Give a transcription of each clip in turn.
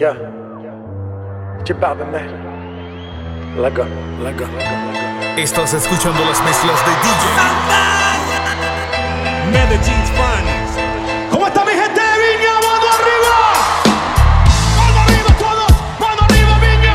Yeah. Chipábeme. Let go, let go. Estás escuchando las mezclas de DJ. Finest. ¿Cómo está mi gente de Viña? ¡Mano arriba! ¡Mano arriba todos! ¡Mano arriba, Viña!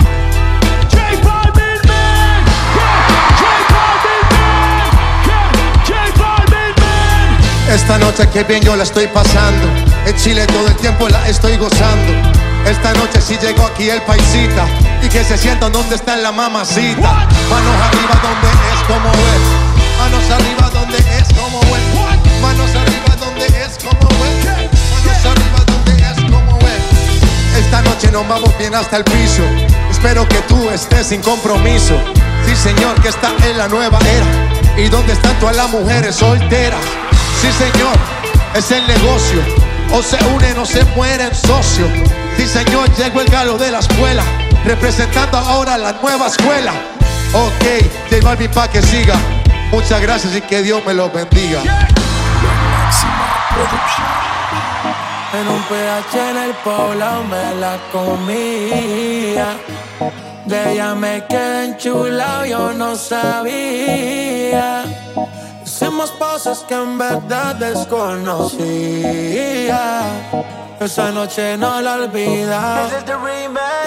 J Balvin, man! Yeah, J Balvin, man! Yeah, J Balvin, man! Esta noche que bien yo la estoy pasando. En Chile todo el tiempo la estoy gozando. Esta noche sí llegó aquí el paisita. Y que se sientan donde está la mamacita. Manos arriba donde es como es. Manos arriba donde es como es. Manos arriba donde es como es. Manos arriba donde es como es. Esta noche nos vamos bien hasta el piso. Espero que tú estés sin compromiso. Sí, señor, que esta es la nueva era. ¿Y dónde están todas las mujeres solteras? Sí, señor, es el negocio. O se unen o se mueren socios. Sí, señor, llegó el galo de la escuela. Representando ahora la nueva escuela. Ok, J Balvin pa' que siga. Muchas gracias y que Dios me los bendiga. En un PH en el poblado me la comía. De ella me quedé enchulado, yo no sabía. Hicimos cosas que en verdad desconocía. Esa noche no la olvida.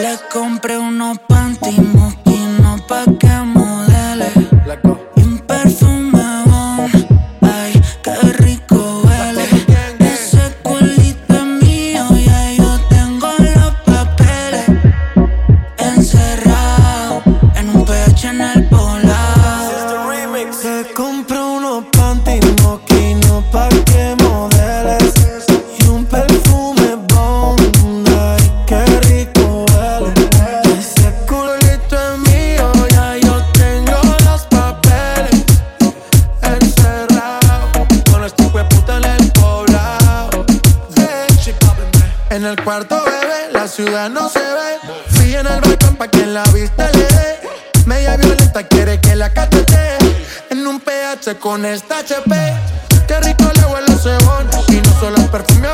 Le compré unos panty moquinos pa' que con esta HP Qué rico le huele el cebón Y no solo el perfume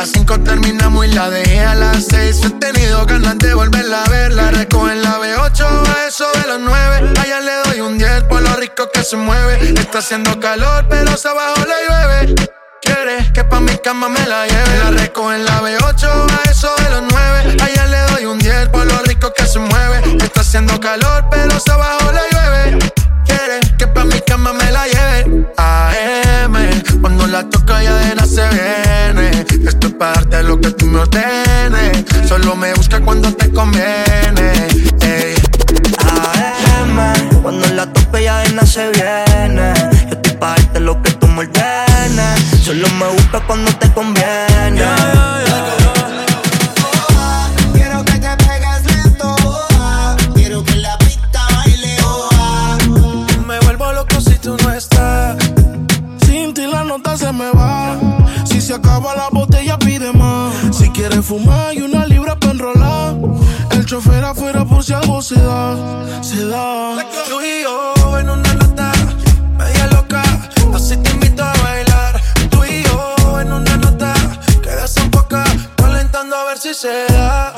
las cinco terminamos y la dejé a las seis. He tenido ganas de volverla a ver. La recojo en la B8 a eso de los nueve. Allá le doy un 10 por lo rico que se mueve. Está haciendo calor pero se abajo le llueve. Quiere que pa' mi cama me la lleve. La recojo en la B8 a eso de los 9 Allá le doy un 10 por lo rico que se mueve. Está haciendo calor pero se abajo le llueve. Quiere que pa' mi cama me la lleve. AM, cuando la toca ya de la se viene. Esto es parte de lo que tú me ordenes. Solo me busca cuando te conviene. Ey. AM, cuando la toca ya de la se viene. Yo estoy parte de lo que tú me ordenes. Solo me busca cuando te conviene. Acaba la botella, pide más. Si quieres fumar y una libra para enrolar. El chofer afuera por si algo se da, se da. Tú y yo en una nota media loca, así te invito a bailar. Tú y yo en una nota que desenfoca, calentando a ver si se da.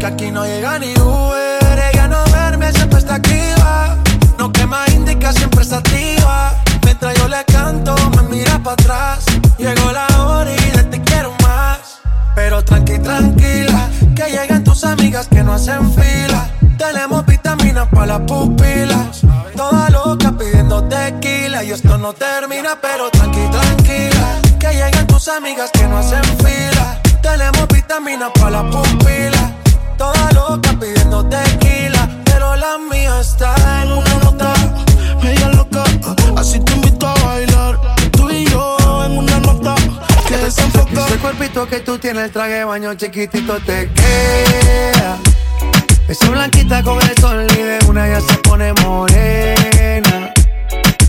Que aquí no llega ni Uber. Ella no duerme, siempre está activa. No quema indica, siempre está activa. Mientras yo le canto, me mira para atrás. Llegó la hora y de te quiero más. Pero tranqui, tranquila, que lleguen tus amigas que no hacen fila. Tenemos vitaminas para las pupilas. Toda loca pidiendo tequila. Y esto no termina, pero tranqui, tranquila. Que lleguen tus amigas que no hacen fila. Tenemos vitaminas para las pupilas. Ese cuerpito que tú tienes, el traje baño chiquitito te queda. Esa blanquita con el sol y de una ya se pone morena.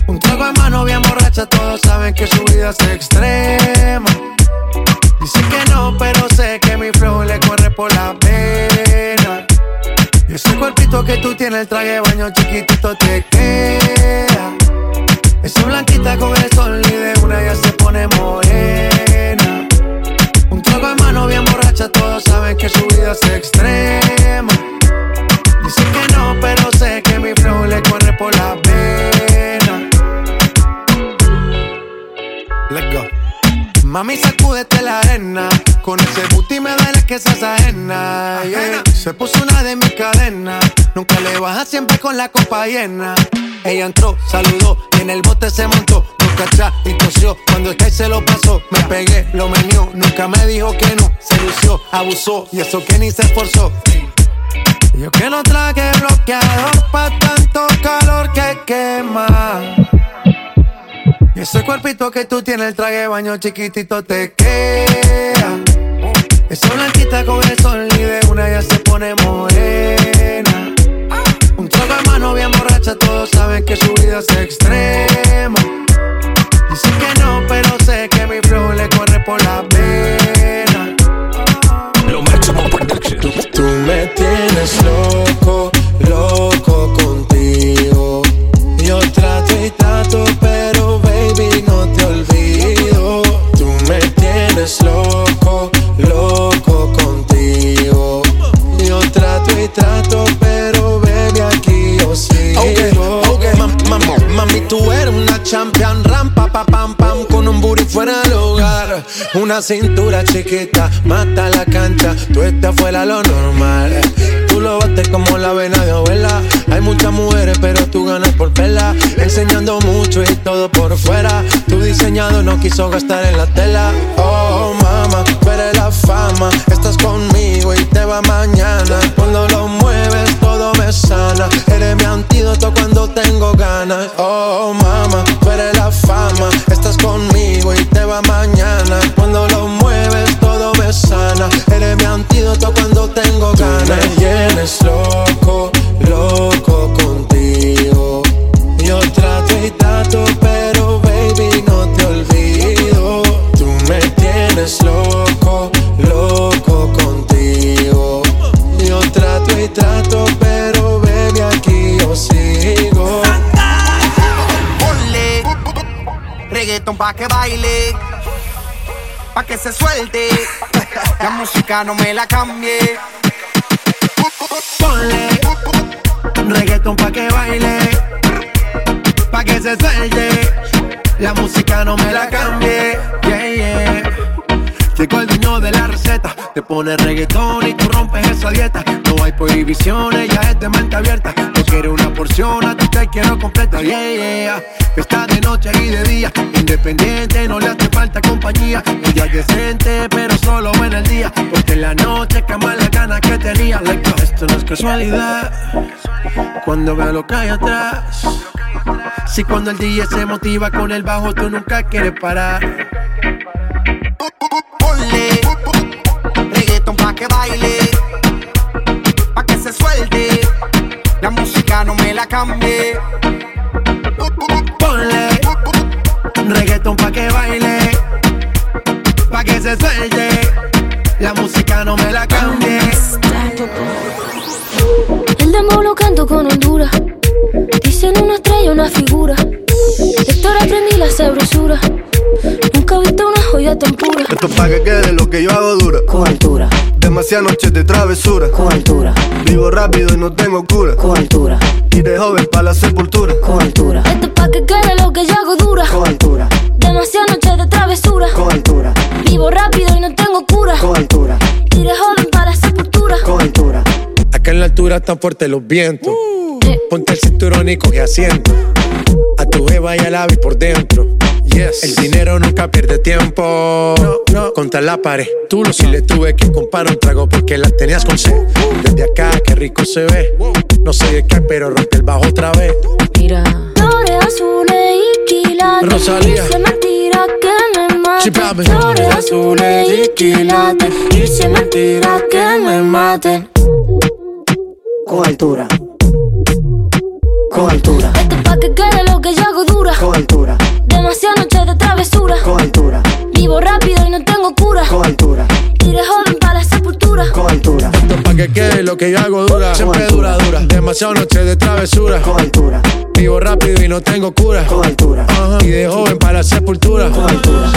Un trago en mano bien borracha, todos saben que su vida es extrema. Dice que no, pero sé que mi flow le corre por la pena. Y ese cuerpito que tú tienes, el traje baño chiquitito te queda. Esa blanquita con el sol y de una ya se pone morena. Trago en mano bien borracha, todos saben que su vida es extrema. Dice que no, pero sé que mi flow le corre por la pena. Let's go. Mami, sacúdete la arena. Con ese booty me duele que seas ajena. yeah. Se puso una de mis cadenas. Nunca le baja siempre con la copa llena. Ella entró, saludó y en el bote se montó. Nunca atrás y tosió. Cuando el se lo pasó, me pegué, lo menió. Nunca me dijo que no. Se lució, abusó y eso que ni se esforzó. Yo que no traje bloqueador pa' tanto calor que quema. Y ese cuerpito que tú tienes, el traje baño chiquitito te queda. Esa blanquita con el sol y de una ya se pone morena. De mano bien borracha, todos saben que su vida es extrema. Dice que no, pero sé que mi flow le corre por la pena. Lo máximo production. Tú me tienes loco, loco contigo. Yo trato y trato, pero baby no te olvido. Tú me tienes loco, loco contigo. Yo trato y trato, pero mam- mam- mami, tú eres una champion, rampa, pa, pam, pam, con un booty fuera del hogar. Una cintura chiquita, mata la cancha, tú estás fuera lo normal. Tú lo bates como la vena de abuela. Hay muchas mujeres, pero tú ganas por vela. Enseñando mucho y todo por fuera. Tu diseñado no quiso gastar en la tela. Oh, mama, tú eres la fama. Estás conmigo y te va mañana. Cuando lo mueves, me sana. Eres mi antídoto cuando tengo ganas. Oh, mama, tú eres la fama. Estás conmigo y te va mañana. Cuando lo mueves, todo me sana. Eres mi antídoto cuando tengo ganas. me tienes loco, loco La música no me la cambie. Ponle reggaeton pa' que baile, pa' que se suelte. La música no me la cambie, yeah, yeah. Llegó el dueño te pone reggaetón y tú rompes esa dieta. No hay prohibiciones, ya es de mente abierta. No quiero una porción, a ti te quiero completa, yeah, yeah. Está de noche y de día, independiente, no le hace falta compañía. Ella es decente, pero solo en el día. Porque en la noche cama la ganas que tenía. Esto no es casualidad. Cuando veo lo que hay atrás. Si cuando el DJ se motiva con el bajo, tú nunca quieres parar. Que baile, pa' que se suelte. La música no me la cambie. Ponle reggaeton pa' que baile, pa' que se suelte. La música no me la cambie. El demo lo canto con Honduras. Dicen una estrella, una figura. Héctor aprendí la sabrosura. Nunca tan pura. Esto pa' que quede lo que yo hago dura. Con altura, Demasiadas noches de travesura. con altura, Vivo rápido y no tengo cura. con altura, Y de joven pa' la sepultura. con altura. Esto es pa' que quede lo que yo hago dura. Con altura, Demasiadas noches de travesura. con altura, Vivo rápido y no tengo cura. con altura, Y de joven para la sepultura. con altura. Acá en la altura están fuertes los vientos. Eh, Ponte el cinturón y coge asiento. A tu jeva y al ave por dentro. Yes. El dinero nunca pierde tiempo. No, no. Contra la pared. Tú lo si le tuve que comprar un trago porque la tenías con sed. Desde acá, qué rico se ve. No sé de qué, pero rompe el bajo otra vez. Mira. Flores azules y quilates. Rosalía. Dice mentira que me papi. Flores azules y quilates. Dice mentira que me maten. Con altura, con altura, Esto es pa' que quede lo que yo hago dura. con altura, Demasiadas noches de travesura. con altura, Vivo rápido y no tengo cura. con altura, Y de joven para la sepultura. con altura, Esto pa' que quede lo que yo hago dura. Siempre dura, dura. Demasiado noche de travesura. con altura, Vivo rápido y no tengo cura. con altura, Ajá. Y de joven para la sepultura. con altura.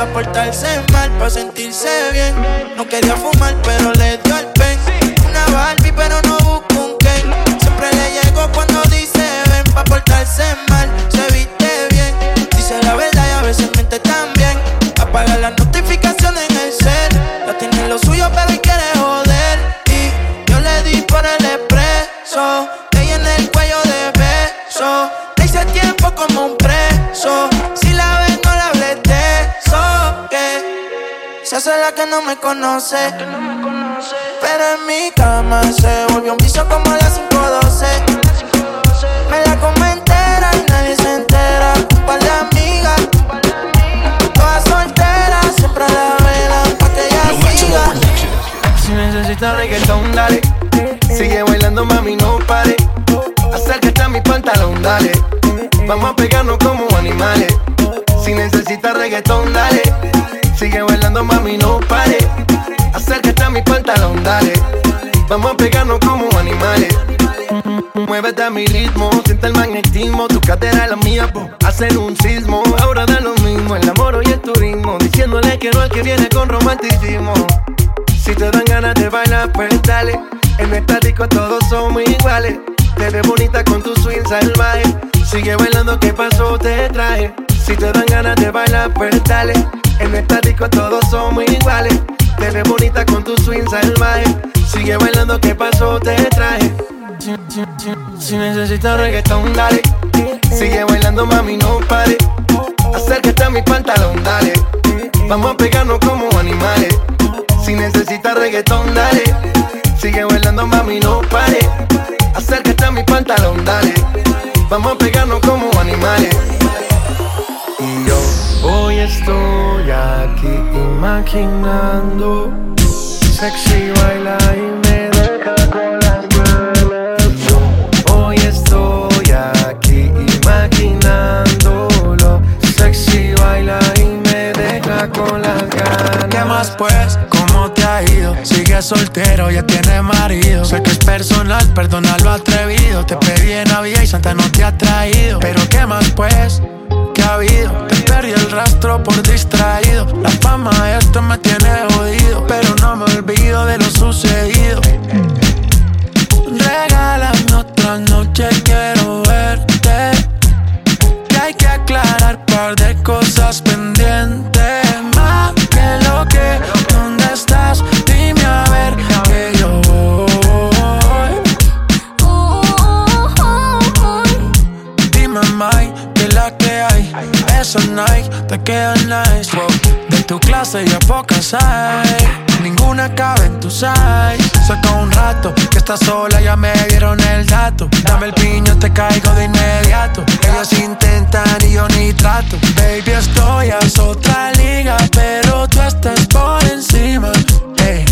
Hoy se bebe A portarse mal pa' sentirse bien. No quería fumar me salvaje. Sigue bailando, ¿qué pasó? Te traje. Si te dan ganas de bailar, pues dale. En esta disco todos somos iguales. Te ves bonita con tu swing salvaje. Sigue bailando, ¿qué pasó? Te traje. Si, si- si- si necesitas reggaetón, dale. Sigue bailando, mami, no pare. Acércate a mi pantalón, dale. Vamos a pegarnos como animales. Si necesitas reggaetón, dale. Sigue bailando, mami, no pare. Acércate a mi pantalón, dale. Vamos a pegarnos como animales. Y yo hoy estoy aquí imaginando. Sexy baila y me deja con las ganas. Yo hoy estoy aquí imaginándolo. Sexy baila y me deja con las ganas. ¿Qué más pues? ¿Cómo te ha ido? Sigue soltero, ya tiene marido. Sé que es personal, perdona lo atrevido. Te pedí en Navidad y Santa no te ha traído. Pero ¿qué más pues? ¿Qué ha habido? Te perdí el rastro por distraído. La fama esto me tiene jodido. Pero no me olvido de lo sucedido. Regálame otra noche, quiero verte. Que hay que aclarar par de cosas pendientes. Que lo que, ¿dónde estás? Dime a ver que yo Esos Nike te quedan nice. Wow. De tu clase ya pocas hay. Ninguna cabe en tu size. Saca un rato que estás sola, ya me dieron el dato. Dame el piño, te caigo de inmediato. Ellos intentan y yo ni trato. Baby, estoy a otra liga, pero tú estás por encima. Ey,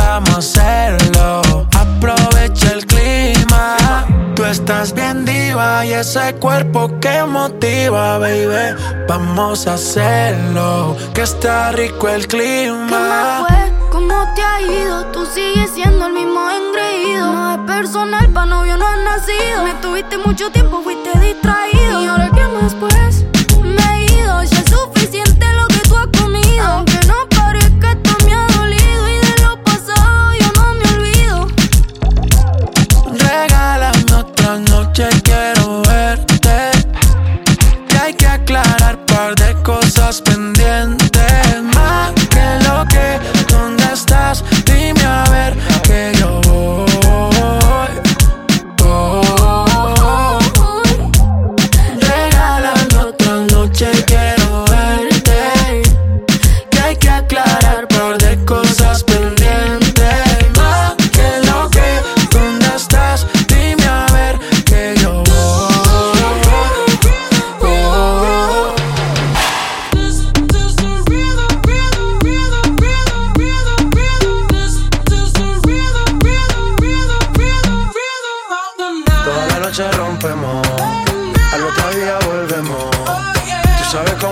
vamos a hacerlo. Aprovecha el clima. Tú estás bien diva y ese cuerpo que motiva, baby. Vamos a hacerlo, que está rico el ¿Qué clima. fue? ¿Cómo te ha ido? Tú sigues siendo el mismo engreído. No es personal, pa' novio no has nacido. Me tuviste mucho tiempo, fuiste distraído. ¿Y ahora qué más pues? Me he ido, ya es suficiente lo que tú has comido. Aunque no de cosas pendientes.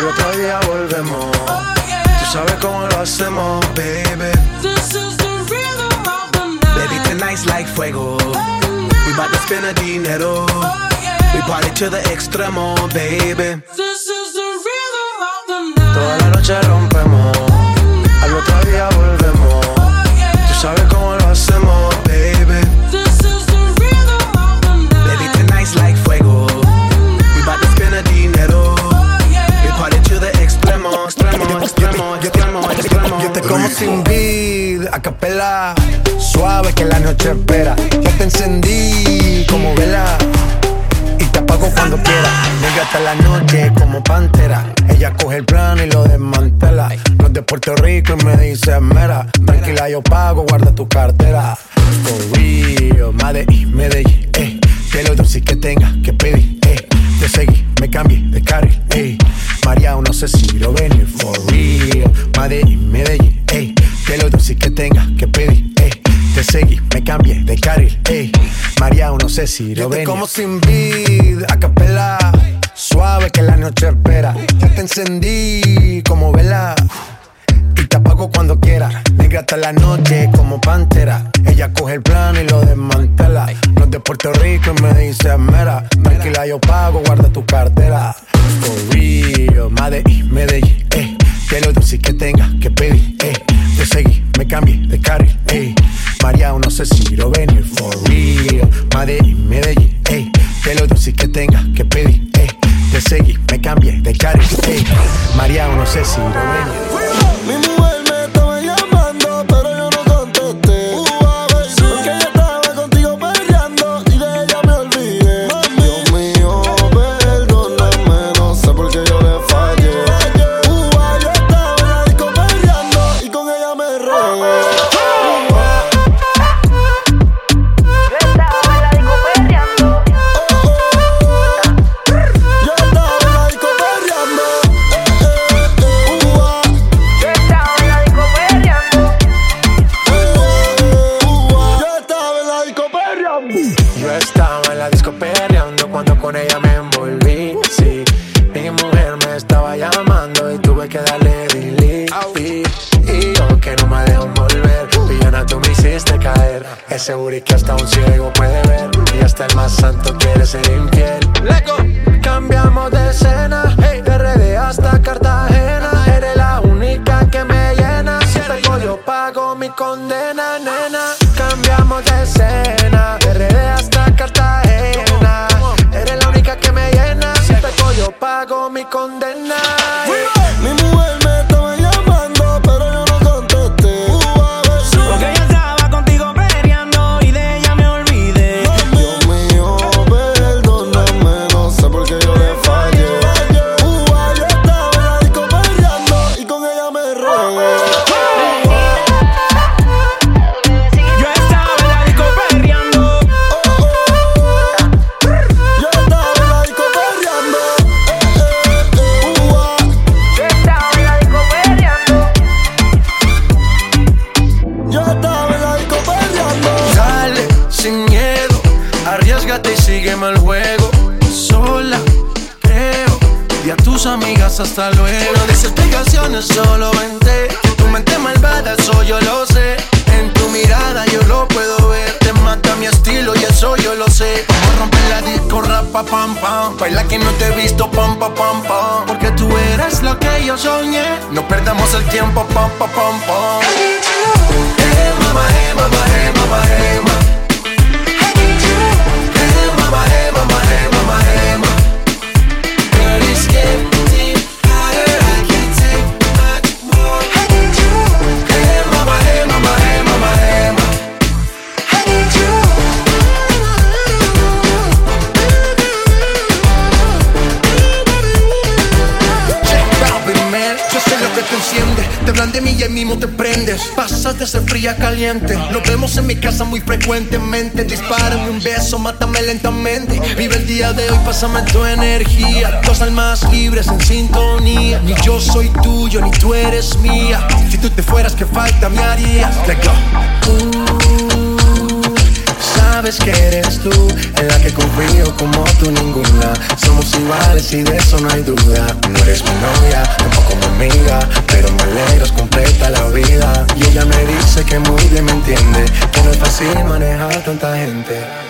al otro día volvemos. Tú sabes cómo lo hacemos, baby. Baby, tonight's like fuego. We bout to spend a dinero. We party to the extremo, baby. Toda la noche rompemos, al otro día volvemos. Tú sabes cómo lo capela. Suave que la noche espera. Ya te encendí como vela. Y te apago cuando quiera. Negra hasta la noche como pantera. Ella coge el plano y lo desmantela. No es de Puerto Rico y me dice mera. Tranquila, yo pago, guarda tu cartera. For real, Medellín, Medellín, eh. Que lo dulce que tenga que pedir, eh. Te seguí, me cambié de carril, eh. María, no sé si lo ven, for real. Medellín, Medellín, eh. Que lo dulce que tenga que pedir, eh. Te seguí, me cambié de carril, eh. María, no sé si lo ven. como sin vid, a capela. Suave que la noche espera. Ya te encendí como vela. Y te apago cuando quiera. Negra hasta la noche como pantera. Ella coge el plano y lo desmantela. No es de Puerto Rico y me dice mera. Tranquila, yo pago, guarda tu cartera. For real, Medellín, Medellín, eh. Que lo dulce que tenga que pedir, eh. Te seguí, me cambié de carril, eh. María, no sé si lo venir. For real, Medellín, Medellín, eh. Que lo dulce que tenga que pedir, eh. Te seguí, me cambié de carril, eh. María, no sé si lo venir. Hay duda. No eres mi novia, tampoco mi amiga, pero me alegras completa la vida. Y ella me dice que muy bien me entiende, que no es fácil manejar tanta gente.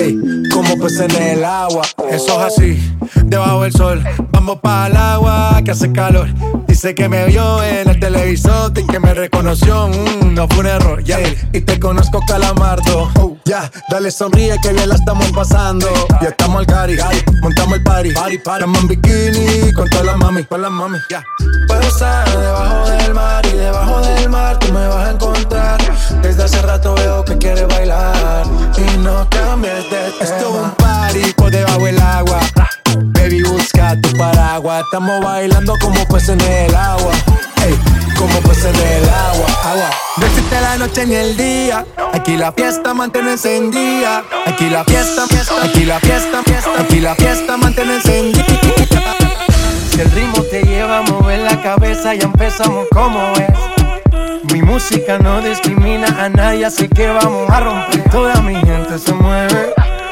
Ey, como peces en el agua. Eso es así, debajo del sol. Vamos para el agua que hace calor. Dice que me vio en el televisor y que me reconoció. Mm, no fue un error, ya. Y te conozco, calamardo. Oh, ya, dale sonríe que bien la estamos pasando. Ya estamos al cari, montamos el party. Party, party. Estamos en bikini con todas las mami, Con las mami, ya. Puedo estar debajo del mar y debajo del mar tú me vas a encontrar. Desde hace rato veo que quieres bailar y no cambies. Esto es un party por debajo del agua. Baby, busca tu paraguas. Estamos bailando como peces en el agua. Ey, como peces en el agua, agua. No existe la noche ni el día. Aquí la fiesta mantiene encendida. Aquí la fiesta, aquí la fiesta, aquí la fiesta mantiene encendida. Si el ritmo te lleva a mover la cabeza, ya empezamos como es. Mi música no discrimina a nadie, así que vamos a romper. Toda mi gente se mueve.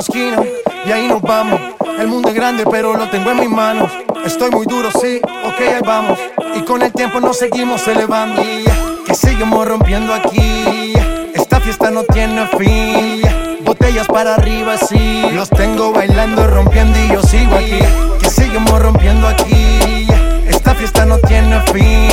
Esquina y ahí nos vamos. El mundo es grande, pero lo tengo en mis manos. Estoy muy duro, sí, ok, ahí vamos. Y con el tiempo nos seguimos elevando. Que seguimos rompiendo aquí. Esta fiesta no tiene fin. Botellas para arriba, sí. Los tengo bailando, rompiendo y yo sigo aquí. Que seguimos rompiendo aquí. Esta fiesta no tiene fin.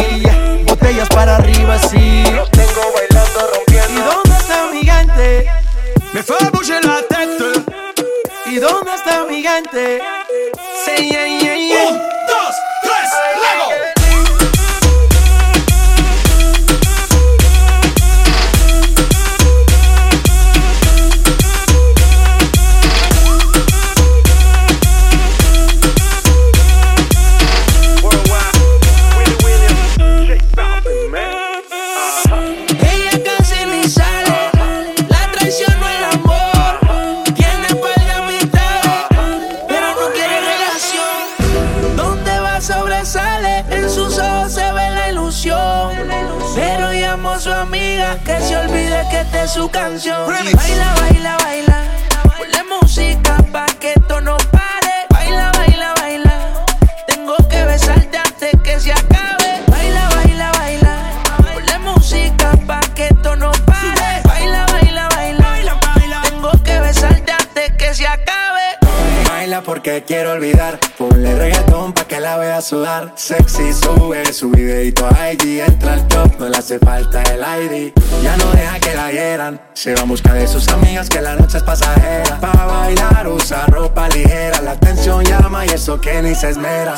Se esmera.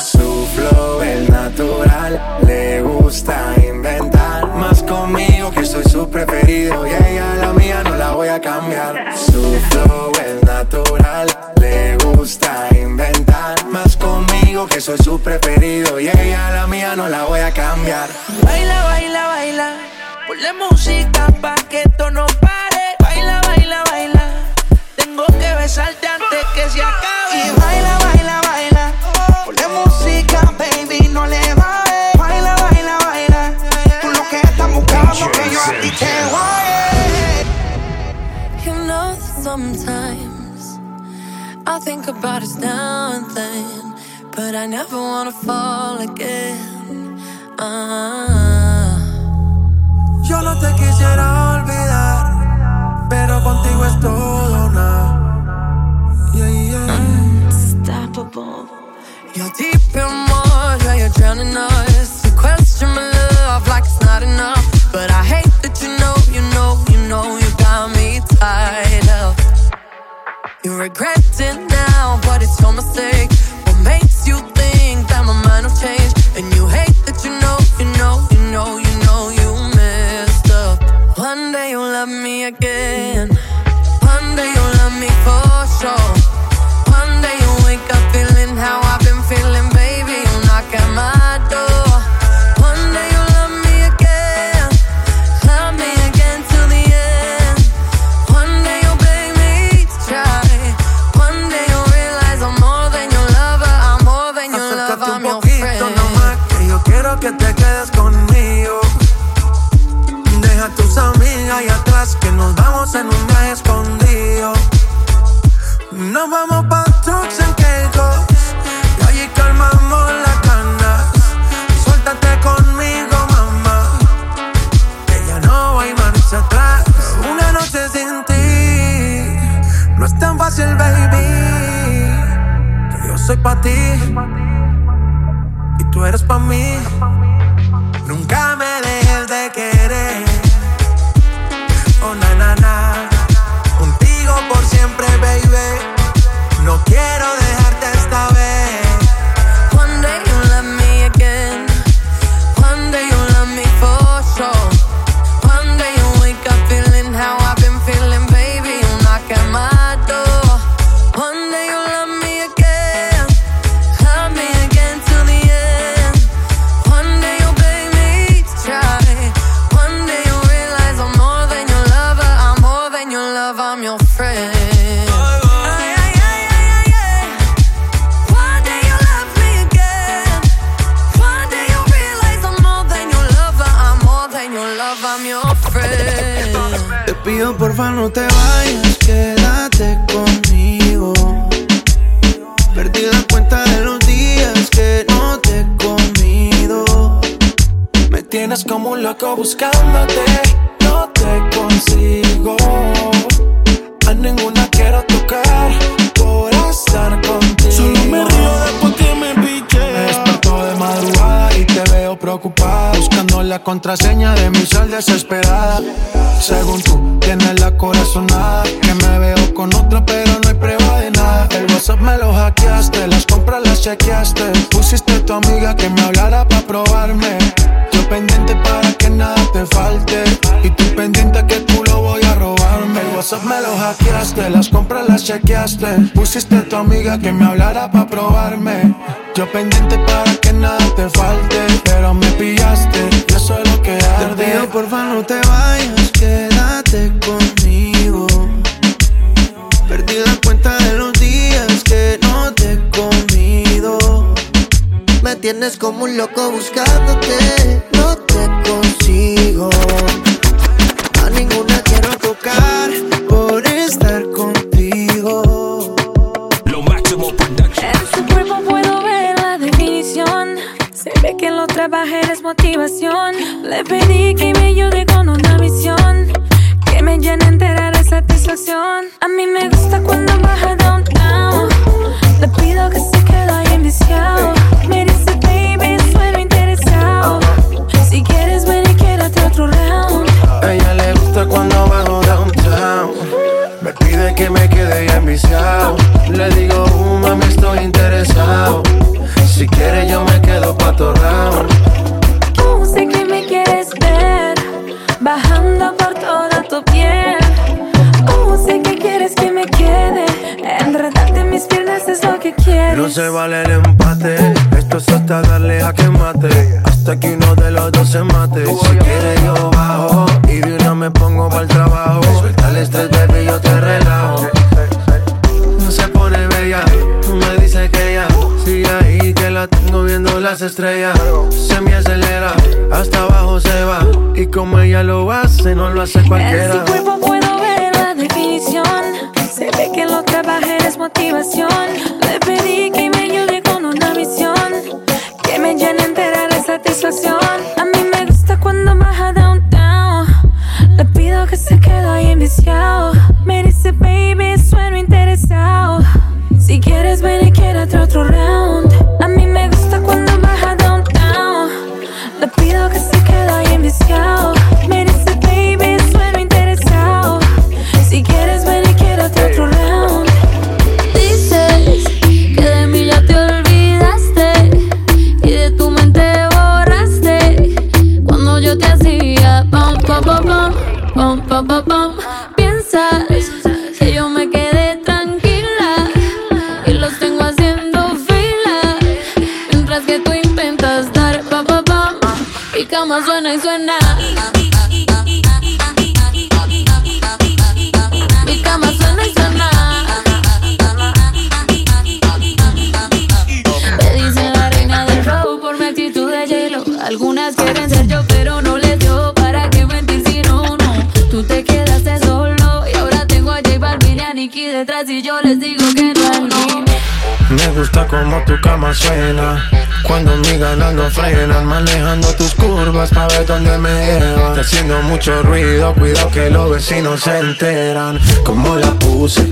si no se enteran. Como la puse,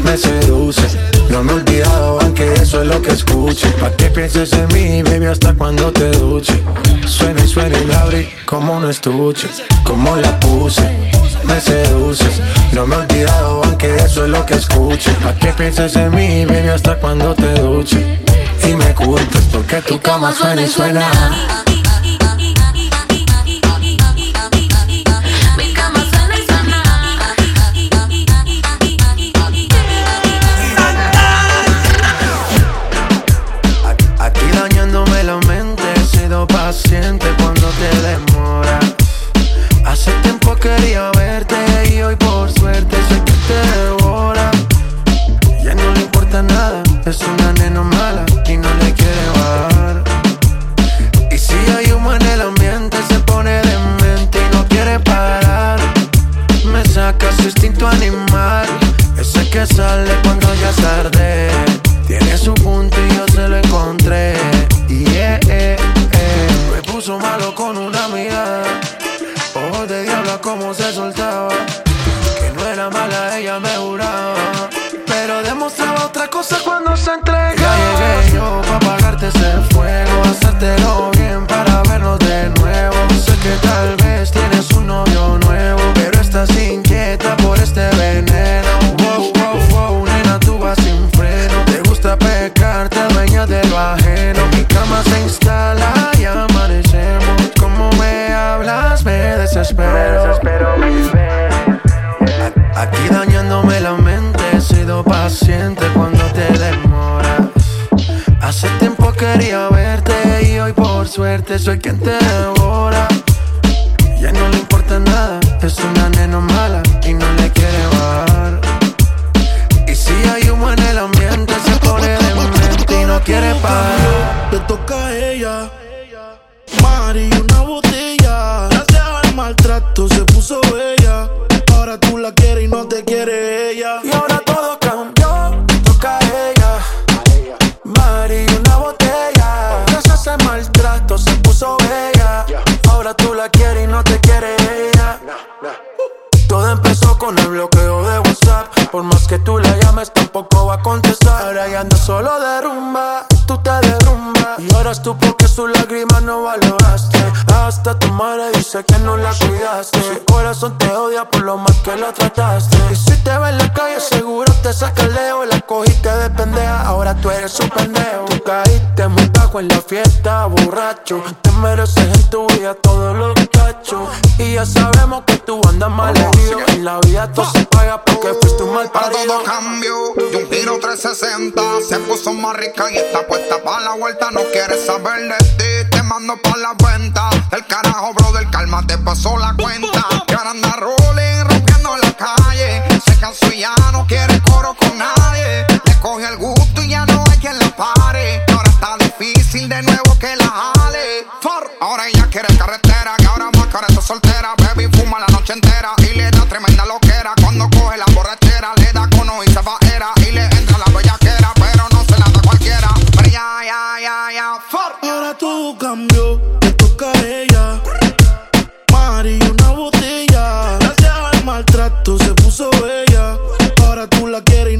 me seduce. No me he olvidado, aunque eso es lo que escuche. Pa' que pienses en mí, baby, hasta cuando te duche. Suena y suena y la abrí como un estuche. Como la puse, me seduces No me he olvidado, aunque eso es lo que escuche. Pa' que pienses en mí, baby, hasta cuando te duche. Y me culpes porque tu cama suena y suena.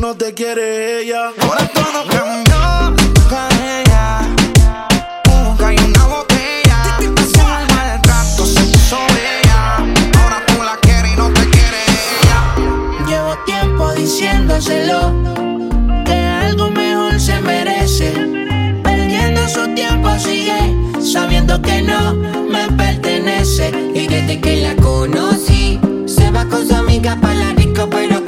no te quiere ella. Ahora todo cambió con ella. Un boca y una botella. Pasó el maltrato, se puso ella. Ahora tú la quieres y no te quiere ella. Llevo tiempo diciéndoselo. Que algo mejor se merece. Perdiendo su tiempo sigue. Sabiendo que no me pertenece. Y desde que la conocí, se va con su amiga para la pero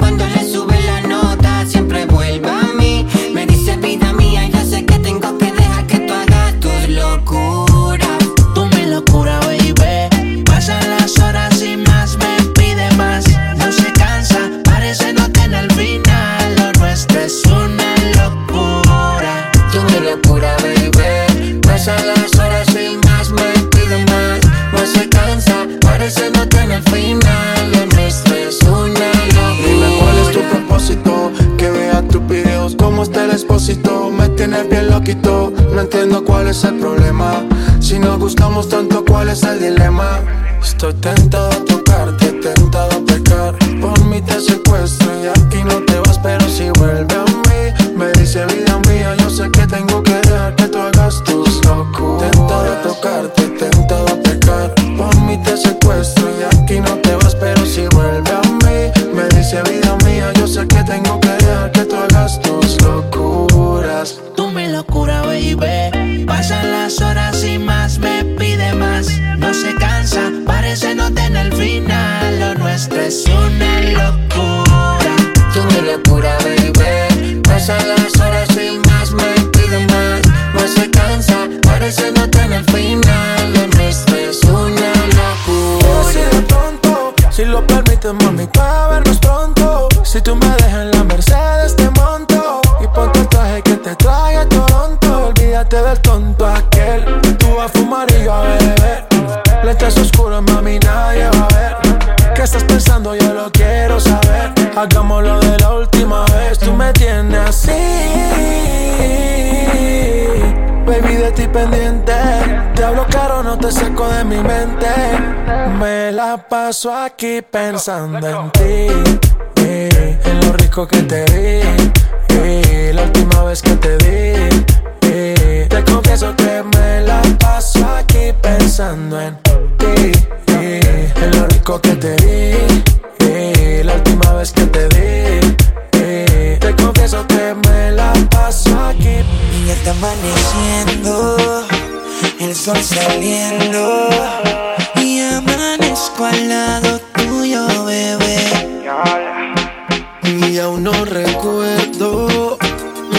propósito Me tienes bien loquito, no entiendo cuál es el problema. Si nos gustamos tanto, ¿cuál es el dilema? Estoy tentado a tocarte, tentado a pecar. Por mí te secuestro y aquí no te vas Pero si vuelve a mí, me dice vida mía Yo sé que tengo que dejar que tú hagas tus locuras Tentado a tocarte, tentado a pecar. Por mí te secuestro y aquí te saco de mi mente. Me la paso aquí pensando en ti. Eh, en lo rico que te di. Eh, la última vez que te di. Eh, te confieso que me la paso aquí pensando en ti. Eh, en lo rico que te di. sol saliendo y amanezco al lado tuyo, bebé. Y aún no recuerdo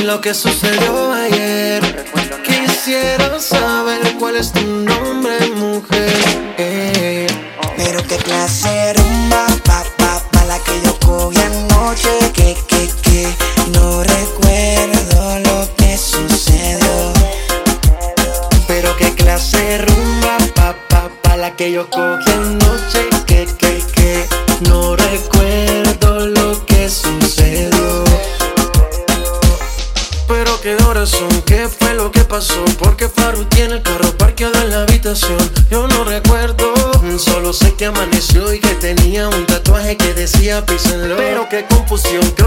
lo que sucedió ayer. Quisiera saber cuál es tu nombre, mujer. Pero qué placer, un pa, pa, la que yo cogí anoche. Que qué confusión.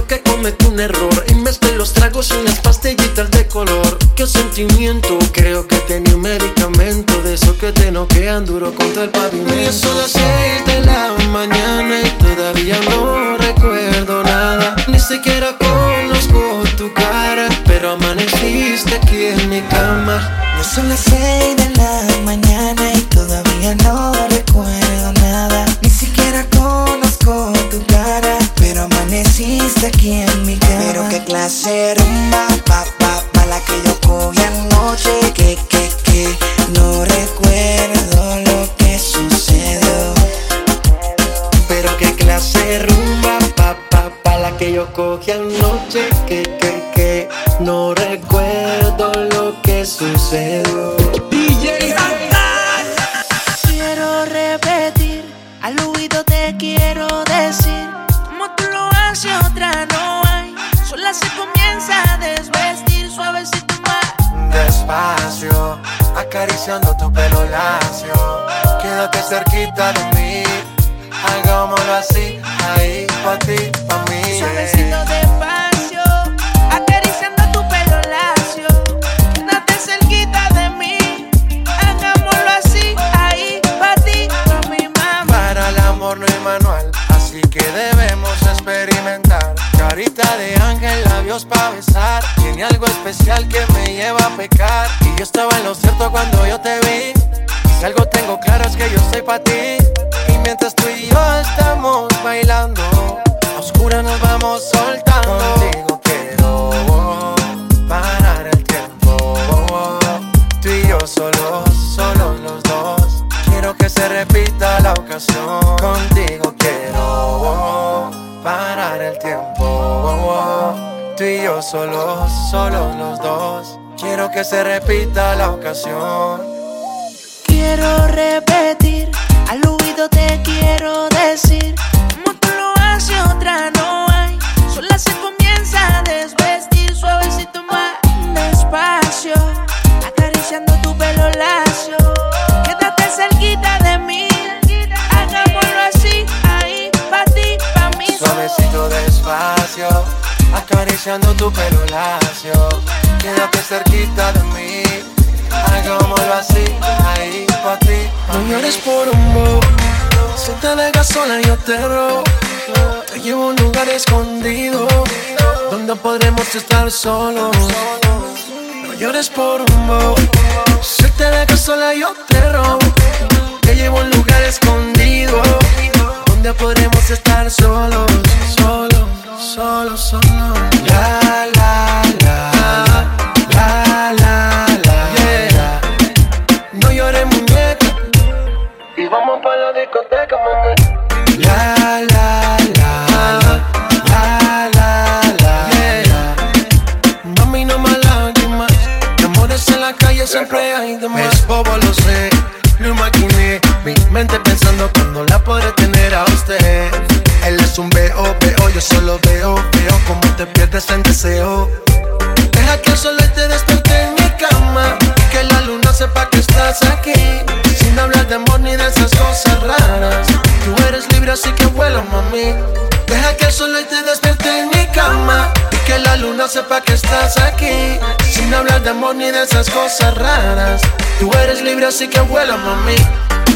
Acariciando tu pelo lacio. Quédate cerquita de mí. Hagámoslo así, ahí pa' ti. No llores por un bo. Si te dejas sola, yo te robo. Te llevo a un lugar escondido. Donde podremos estar solos. No llores por un bo. Si te dejas sola, yo te robo. Te llevo a un lugar escondido. Donde podremos estar solos. Solos, solos, solos. La, la, la. La, la, la. Yeah. No llores, muñeca. Y vamos pa' la discoteca, mami. La, la, la. La, la, la. Yeah. Mami, no más lágrimas. De amores en la calle siempre hay de más. Es bobo, lo sé. Lo imaginé. Mi mente pensando cuando un veo, veo. Yo solo veo, veo como te pierdes en deseo. Deja que el sol te despierte en mi cama. Que la luna sepa que estás aquí. Sin hablar de amor ni de esas cosas raras. Tú eres libre, así que vuela, mami. Deja que el sol te despierte en mi cama. Que la luna sepa que estás aquí. Sin hablar de amor ni de esas cosas raras. Tú eres libre, así que vuela, mami.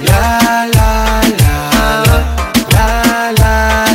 La, la, la. La, la, la.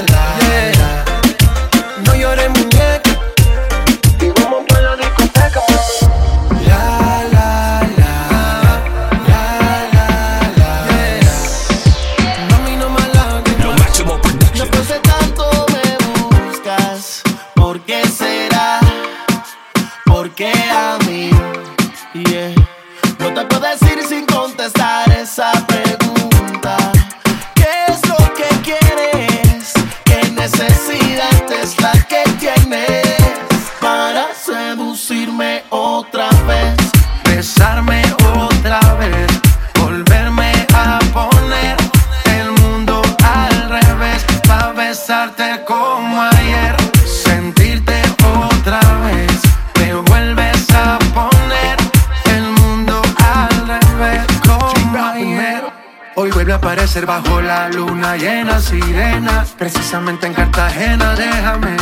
Bajo la luna llena, sirena, precisamente en Cartagena, déjame.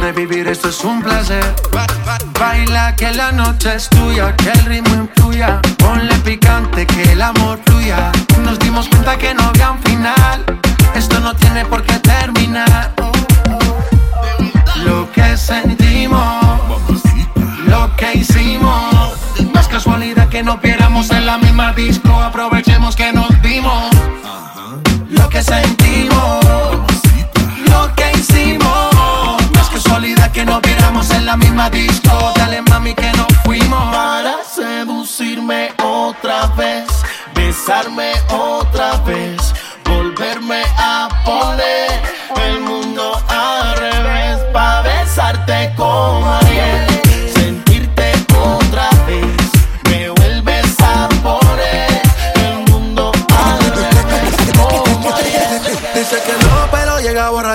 Revivir esto es un placer. Baila que la noche es tuya, que el ritmo influya. Ponle picante, que el amor fluya. Nos dimos cuenta que no había un final. Esto no tiene por qué terminar. Lo que sentimos, lo que hicimos. No es casualidad que nos viéramos en la misma disco. Aprovechemos que nos vimos. Que sentimos, lo que hicimos. No es casualidad que nos viéramos en la misma disco. Dale mami que nos fuimos. Para seducirme otra vez, besarme otra vez, volverme a poner el mundo al revés, para besarte como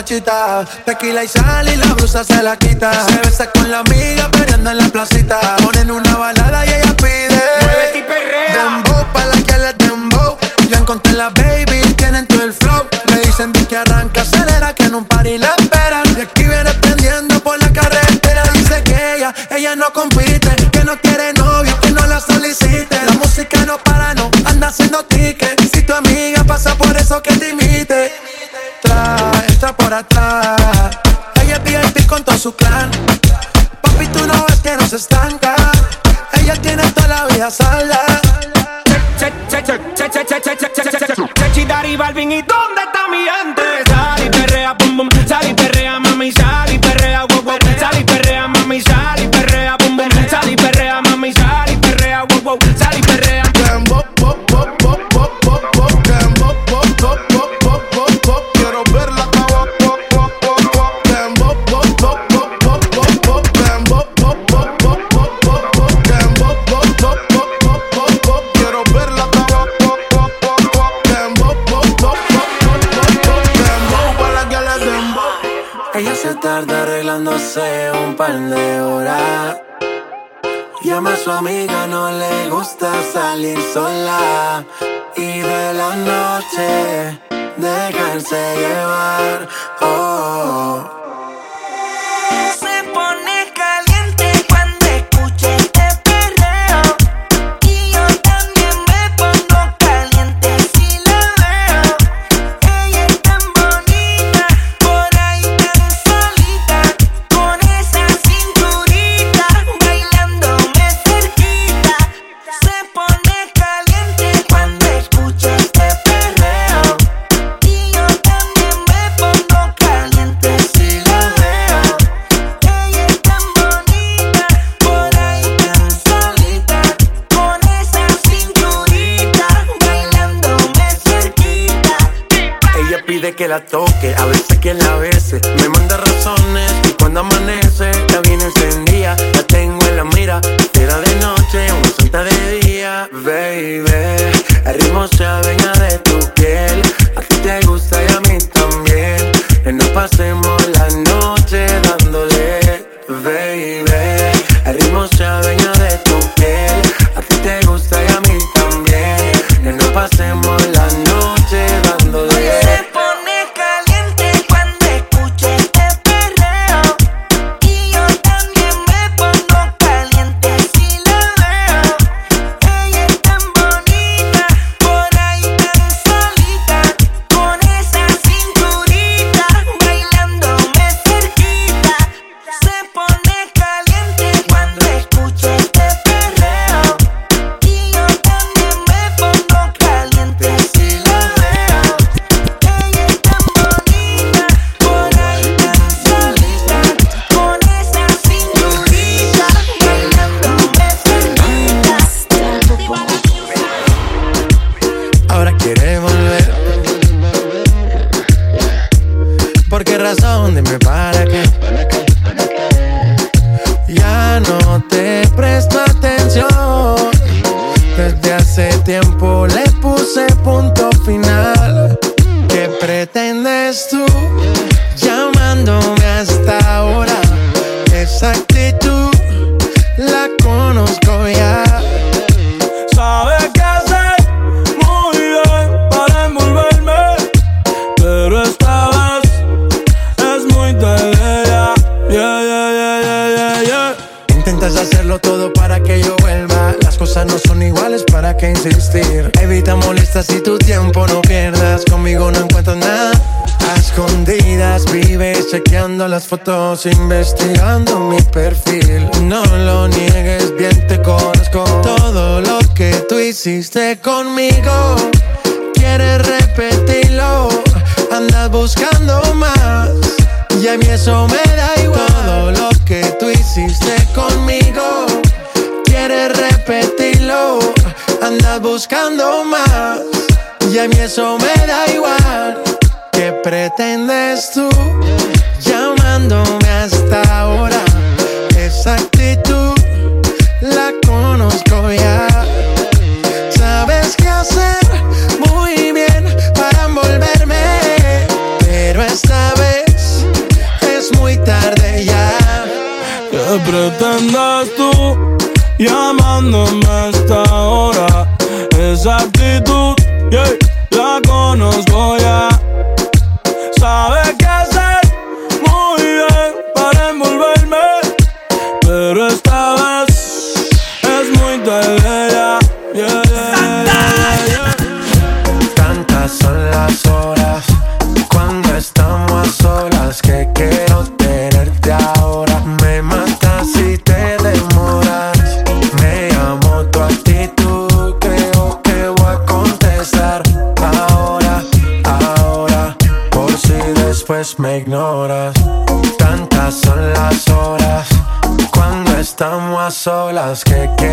borrachita. Tequila y sal y la blusa se la quita. Se besa con la amiga peleando en la placita. Ponen una balada y ella pide. Muévete y perrea. Dembow pa' la que le dembow. Yo encontré la baby, tienen todo el flow. Me dicen di que arranca, acelera, que en un party la esperan. Y aquí viene prendiendo por la carretera. Dice que ella, ella no compite. Que no quiere novio, que no la solicite. La música no para, no anda haciendo ticket. Si tu amiga pasa por eso que te imite. Tra, por atrás. Ella es VIP con todo su clan. Papi, tú no ves que no se estanca. Ella tiene toda la vida salda. Chechi, Dari, Balvin, ¿y dónde está arreglándose un par de horas. Llama a su amiga, no le gusta salir sola. Y de la noche dejarse llevar. Oh. Se pone pide que la toque, a veces que la bese. Me manda razones y cuando amanece, la viene encendida, la tengo en la mira. Era de noche, una santa de día, baby. El ritmo se adueña de tu piel, a ti te gusta y a mí también. En el paseo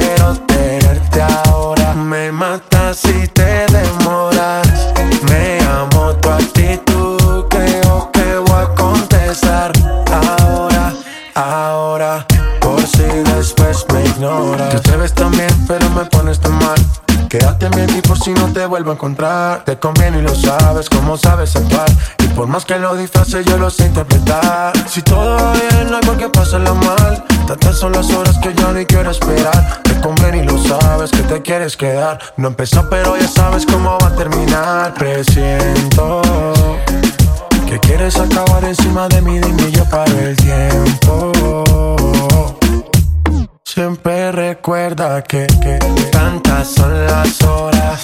quiero tenerte ahora. Me matas si te demoras. Me amo tu actitud. por si no te vuelvo a encontrar. Te conviene y lo sabes, como sabes actuar. Y por más que lo disfrace, yo lo sé interpretar. Si todo va bien, no hay por qué pasarlo mal. Tantas son las horas que yo ni quiero esperar. Te conviene y lo sabes, que te quieres quedar. No empezó, pero ya sabes cómo va a terminar. Presiento que quieres acabar encima de mí, dime yo paro el tiempo. Siempre recuerda que, tantas son las horas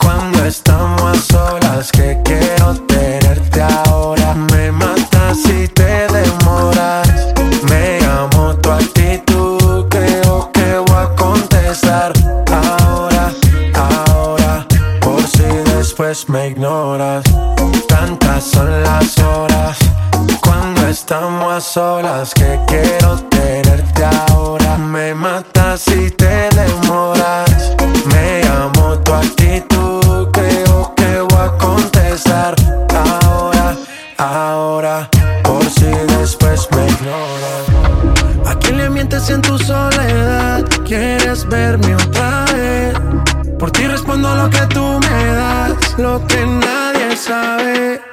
cuando estamos solas que quiero tenerte ahora. Me matas si te demoras. Me amo tu actitud, creo que voy a contestar ahora, ahora, por si después me ignoras. Tantas son las horas estamos a solas que quiero tenerte ahora. Me matas si te demoras. Me amo tu actitud, creo que voy a contestar ahora, ahora, por si después me ignoras. ¿A quién le mientes en tu soledad? ¿Quieres verme otra vez? Por ti respondo lo que tú me das, lo que nadie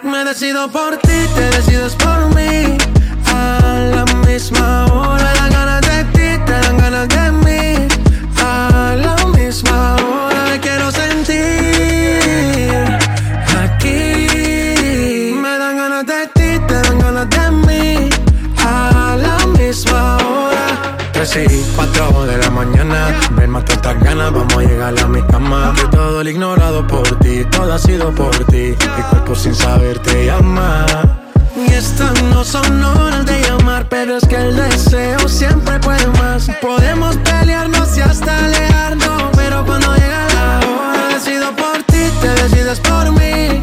me decido por ti, te decides por mí. A la misma Ven, mata estas ganas, vamos a llegar a mi cama. Que todo el ignorado por ti, todo ha sido por ti. Mi cuerpo sin saber te llama. Y estas no son horas de llamar, pero es que el deseo siempre puede más. Podemos pelearnos y hasta alejarnos, pero cuando llega la hora, decido por ti, te decides por mí.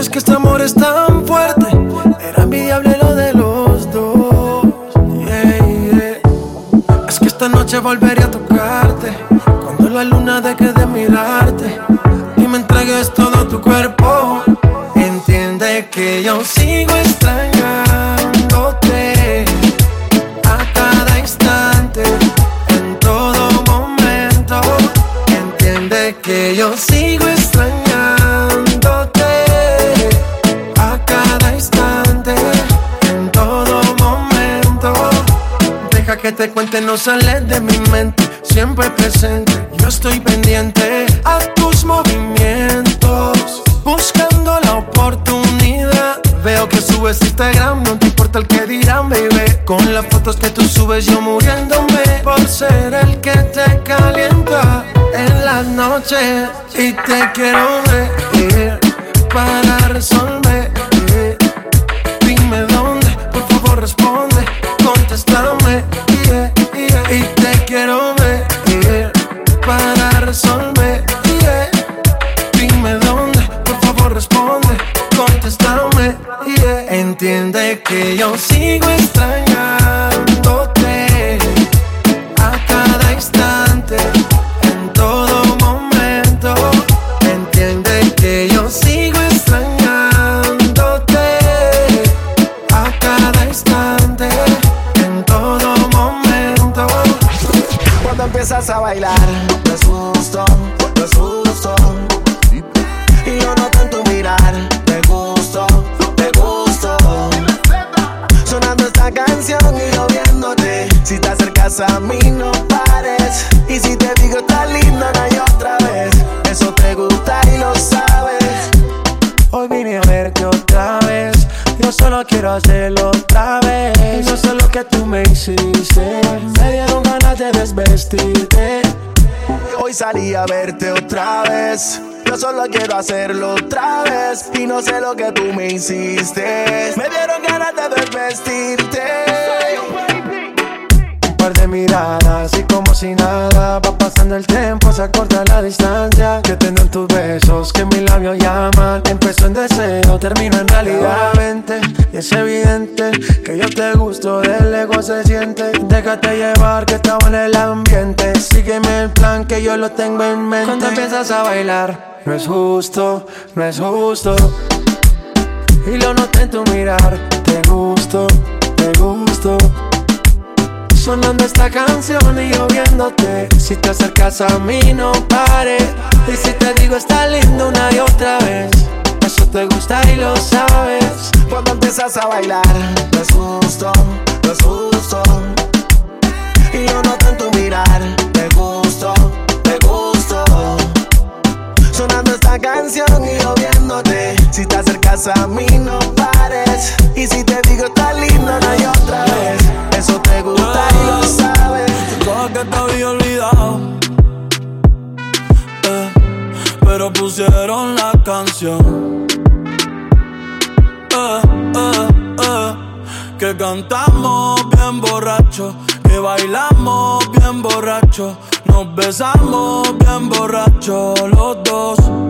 Sabes que este amor es tan fuerte. Era envidiable lo de los dos. Yeah, yeah. Es que esta noche volveré a tocarte. Cuando la luna deje de mirarte. Y me entregues todo tu cuerpo. Entiende que yo sigo extrañándote. A cada instante. En todo momento. Entiende que yo sigo te cuente, no sales de mi mente, siempre presente. Yo estoy pendiente a tus movimientos, buscando la oportunidad. Veo que subes Instagram, no te importa el que dirán, baby. Con las fotos que tú subes, yo muriéndome por ser el que te calienta en las noches. Y te quiero ver para resolver. Solo quiero hacerlo otra vez. Y no sé lo que tú me hiciste. Me dieron ganas de desvestirte. Un par de miradas y como si nada Va pasando el tiempo, se acorta la distancia Que tengo en tus besos, que mis labios llaman Empezó en deseo, termino en realidad y es evidente que yo te gusto Del ego se siente Déjate llevar que estaba en el ambiente que yo lo tengo en mente. Cuando empiezas a bailar. No es justo, no es justo. Y lo noté en tu mirar. Te gusto, te gusto. Sonando esta canción y yo viéndote. Si te acercas a mí no pares Y si te digo está lindo una y otra vez Eso te gusta y lo sabes. Cuando empiezas a bailar, no es justo, no es justo. Y yo noto en tu mirar, te gusto, y yo. Si te acercas a mí, no pares. Y si te digo está lindo, no hay otra vez. Eso te gusta y lo sabes. Cosas que te había olvidado. Eh, pero pusieron la canción. Eh, eh, que cantamos bien borracho. Que bailamos bien borracho. Nos besamos bien borracho los dos.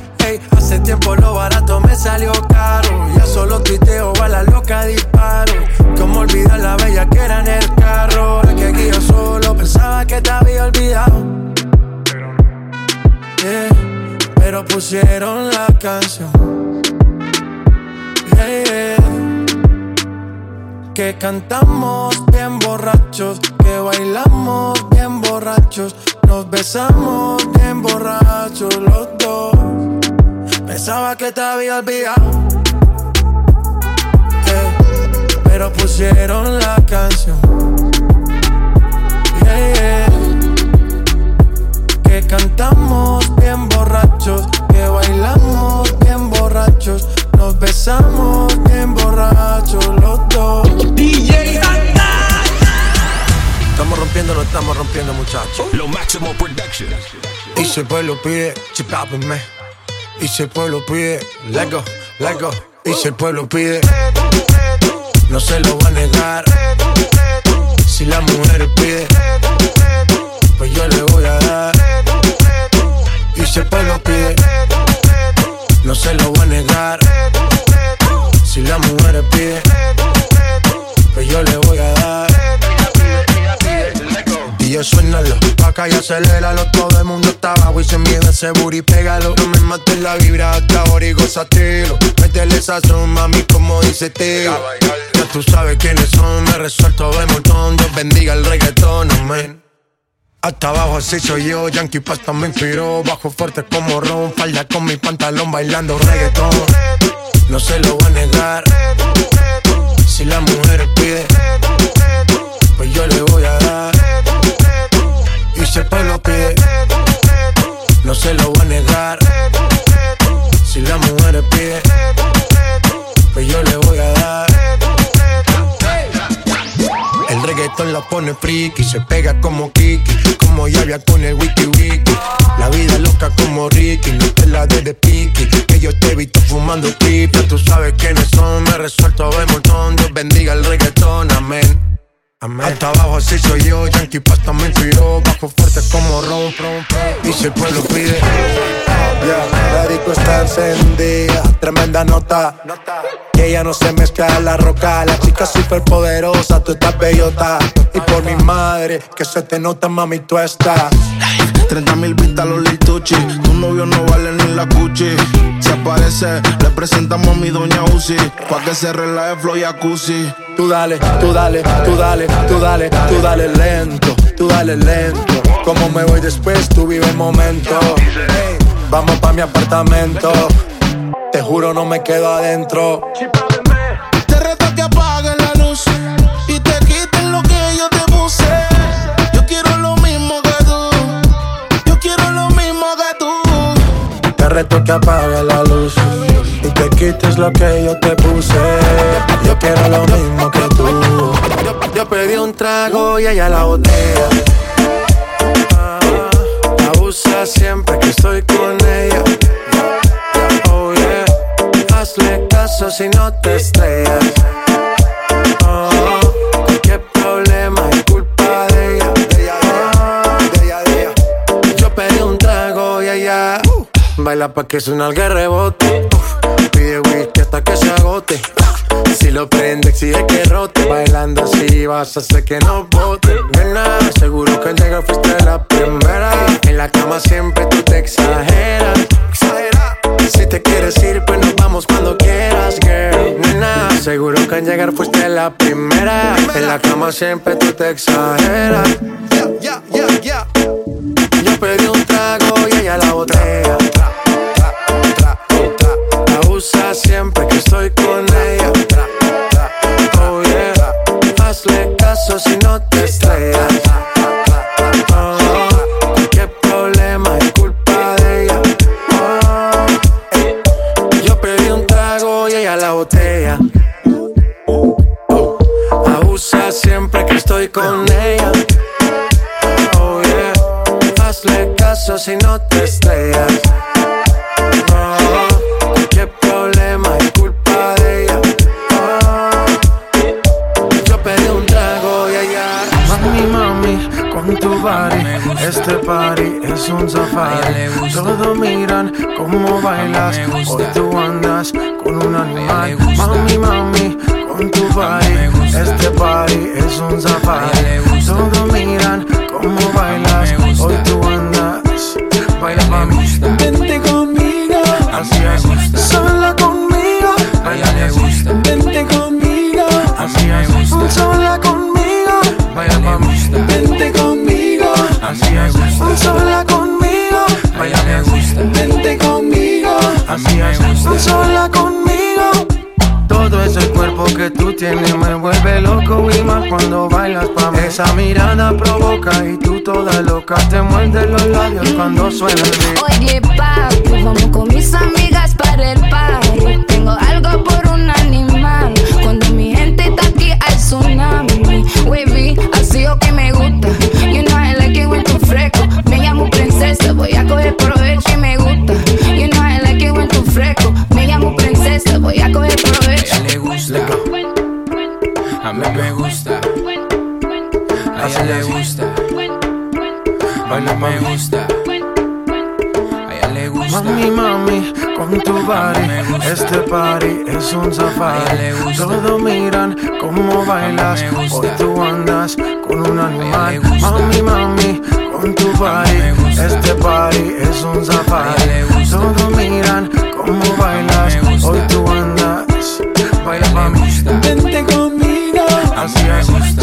Hace tiempo lo barato me salió caro. Ya solo tuiteo a la loca disparo. Como olvidar la bella que era en el carro. Ahora que aquí yo solo pensaba que te había olvidado. Yeah, pero pusieron la canción. Yeah. Que cantamos bien borrachos, que bailamos bien borrachos, nos besamos bien borrachos los dos. Pensaba que te había olvidado, eh, pero pusieron la canción. Yeah, yeah. Que cantamos bien borrachos, que bailamos bien borrachos, nos besamos bien borrachos los dos. DJ Estamos rompiendo, no estamos rompiendo, muchachos. Lo máximo production. Y si el pueblo pide, chipápenme. Y si el pueblo pide, let go, let go. Y si el pueblo pide, no se lo va a negar. Si la mujer pide, pues yo le voy a dar. Y si el pueblo pide, no se lo voy a negar. Si la mujer pide, pues yo le voy a dar. Yo suénalo, pa' acá y aceléralo Todo el mundo está abajo y se mide ese booty, pégalo. No me mates la vibra hasta ahora y gozatelo Métele esa son, mami, como dice Teo. Ya tú sabes quiénes son, me resuelto de montón. Dios bendiga el reggaetón, amén. Hasta abajo así soy yo, Yankee Pasta me inspiró Bajo fuerte como Ron, falda con mi pantalón bailando reggaetón. No se lo voy a negar. Si la mujer pide Pues yo le voy a dar El pueblo pide. No se lo voy a negar. Si la mujer pide Pues yo le voy a dar. El reggaetón la pone friki, se pega como Kiki, como Yavia con el wiki wiki. La vida loca como Ricky, no te la de de piqui, que yo te he visto fumando ya tú sabes quiénes son, me resuelto de montón, Dios bendiga el reggaetón, amén. Amén. Hasta abajo así soy yo, Yankee Pasta me inspiró, bajo fuerte como Ron, ron, ron. y si el pueblo pide. Ya, la disco está encendida, tremenda nota. Que ella no se mezcla en la roca, la chica super poderosa, tú estás bellota. Y por mi madre, que se te nota, mami, tú estás. 30 mil vistas los Lil Tucci. Tu novio no vale ni la cuchi. Si aparece, le presentamos a mi doña Uzi. Pa' que se relaje flow y jacuzzi. Tú dale, tú dale, tú dale, tú dale, tú dale lento, tú dale lento. Como me voy después, tú vive el momento. Vamos pa' mi apartamento. Te juro, no me quedo adentro. Te reto que apagues la luz y te quites lo que yo te puse. Yo quiero lo mismo que tú. Yo quiero lo mismo que tú. Te reto que apagues la luz y te quites lo que yo te puse. Yo quiero lo mismo que tú. Yo, pedí un trago y ella la botella. Ah, Abusa siempre que estoy con ella. Oh yeah, hazle caso si no te estrellas. Baila pa' que suena el rebote. Uf, pide whisky hasta que se agote. Si lo prende, exige que rote. Bailando así vas a hacer que no bote. Nena, seguro que al llegar fuiste la primera. En la cama siempre tú te exageras. Exagera. Si te quieres ir, pues nos vamos cuando quieras, girl. Nena, seguro que al llegar fuiste la primera. En la cama siempre tú te exageras. Yo pedí un trago y ella la botella. siempre que estoy con ella. Oh yeah, hazle caso si no te estrellas. Oh, qué problema es culpa de ella. Oh, yo pedí un trago y ella la botella. Abusa siempre que estoy con ella. Oh yeah, hazle caso si no te estrellas. Este party es un safari. Todos miran cómo bailas. Hoy tú andas con un animal. Mami, mami, con tu body. Este party es un safari. Todos miran cómo bailas. Hoy tú andas. Baila, mami. Vente conmigo. Así es. Sola Esa mirada provoca y tú toda loca te muerdes los labios cuando suena el beat. Me gusta. A ella le gusta. Mami, mami, con tu body, este party es un safari. Todos miran cómo bailas, hoy tú andas con un animal. Mami, mami, con tu body, este party es un safari. Todos miran cómo bailas, hoy tú andas. Baila, mami, vente conmigo, así es.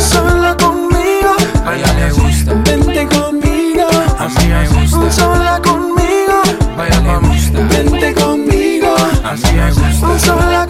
sola conmigo. Vente conmigo. Así me gusta. sola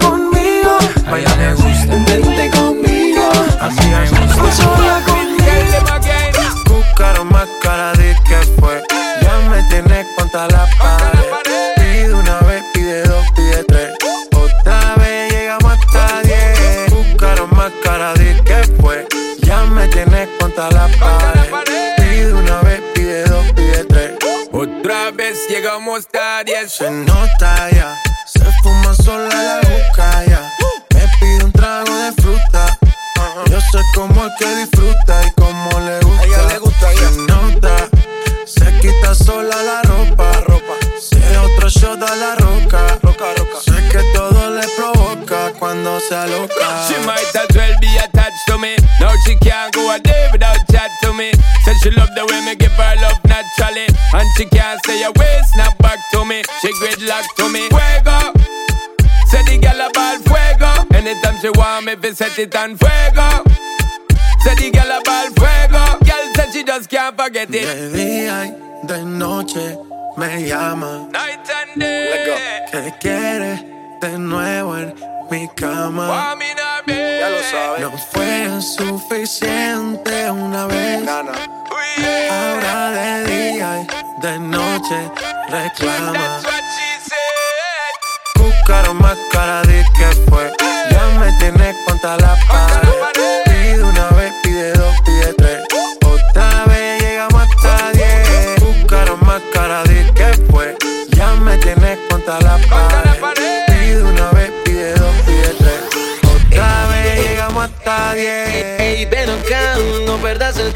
set it on fuego. Say the gal a ball fuego. Girl said she just can't forget. De día y de noche me llama.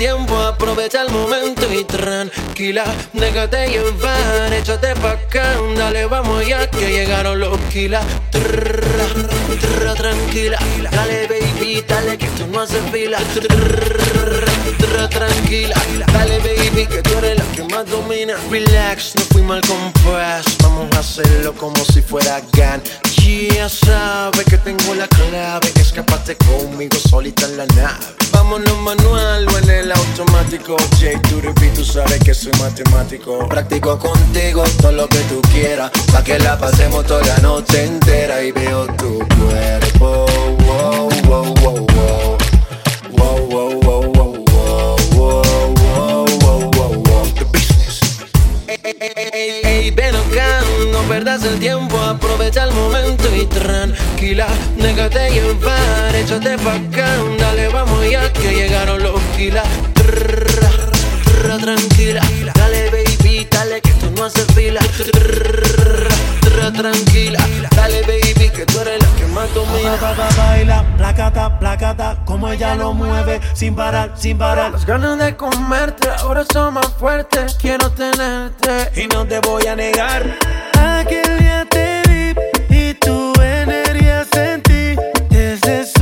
Tiempo, aprovecha el momento y tranquila, déjate llevar, échate pa' acá, dale, vamos ya que llegaron los kilas. Tranquila, dale baby, dale que tú no haces fila. Tranquila, dale baby que tú eres la que más domina. Relax, no fui mal compás, vamos a hacerlo como si fuera GAN. Ya sabes que tengo la clave, escapate conmigo solita en la nave. Vámonos manual o en el automático. J, tú tú sabes que soy matemático. Practico contigo todo lo que tú quieras, pa' que la pasemos toda la noche entera y veo tu cuerpo. Wow, wow, wow. Wow, no perdas el tiempo, aprovecha el momento y tranquila, déjate llevar, échate pa' acá, dale, vamos ya que llegaron los tranquila. Trrr, trrr, tranquila. Dale, baby, dale que tú no haces fila. Tranquila. Dale, baby, que tú eres la que más domina. Ba, ba, ba, baila, placata, placata, como ella lo mueve, sin parar, sin parar. Las ganas de comerte ahora son más fuertes. Quiero tenerte y no te voy a negar. Aquel día te vi y tu energía sentí. Desde eso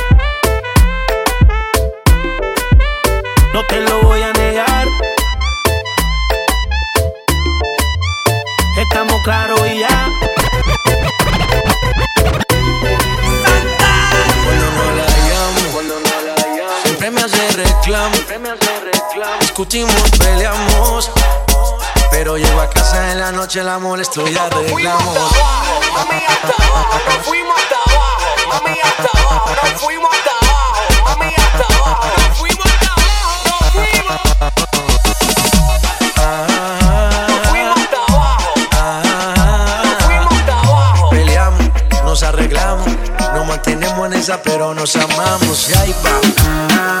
No te lo voy a negar. Estamos claros y ya. Cuando no la llamo, siempre me hace reclamo. Discutimos, peleamos. Pero llego a casa en la noche, la molesto y arreglamos. Mami, hasta abajo, nos fuimos hasta abajo. Mami, hasta abajo, nos fuimos hasta abajo. Mami, hasta abajo, pero nos amamos. Y Qué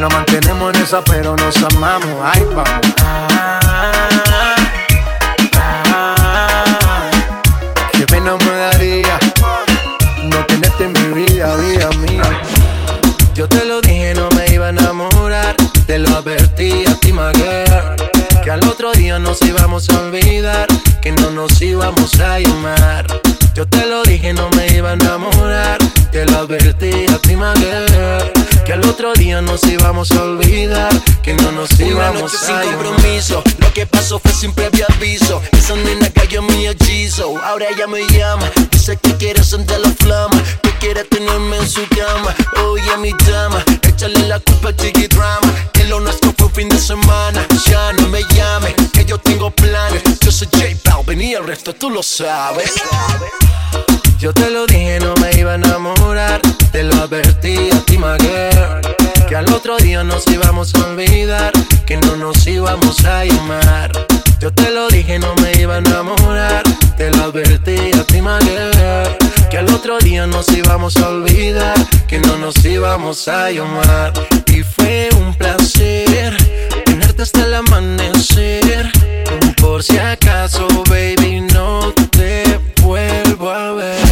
nos mantenemos en esa, pero nos amamos. Ahí vamos. Qué pena me daría no tenerte en mi vida, vida mía. Yo te lo dije, no me iba a enamorar. Te lo advertí a ti, my Que al otro día nos íbamos a olvidar. Que no nos íbamos a llamar. Yo te lo dije, no me iba a enamorar. Te lo advertí a ti, my Que al otro día nos íbamos a olvidar. Que no nos Una íbamos noche sin a llamar. compromiso. Lo que pasó fue sin previo aviso. Esa nena cayó en mi hechizo. Ahora ella me llama. Dice que quiere sentir la flama. Que quiere tenerme en su cama. Oye, mi dama. Échale la culpa al chiqui drama. Que lo nuestro fue un fin de semana. Ya no me llames. Que yo tengo planes. Yo soy J Balvin y el resto tú lo sabes. Yo te lo dije, no me iba a enamorar. Te lo advertí a ti, my Que al otro día nos íbamos a olvidar. Que no nos íbamos a llamar. Yo te lo dije, no me iba a enamorar. Te lo advertí a ti, girl, Que al otro día nos íbamos a olvidar. Que no nos íbamos a llamar. Y fue un placer tenerte hasta el amanecer. Por si acaso, baby, no te vuelvo a ver.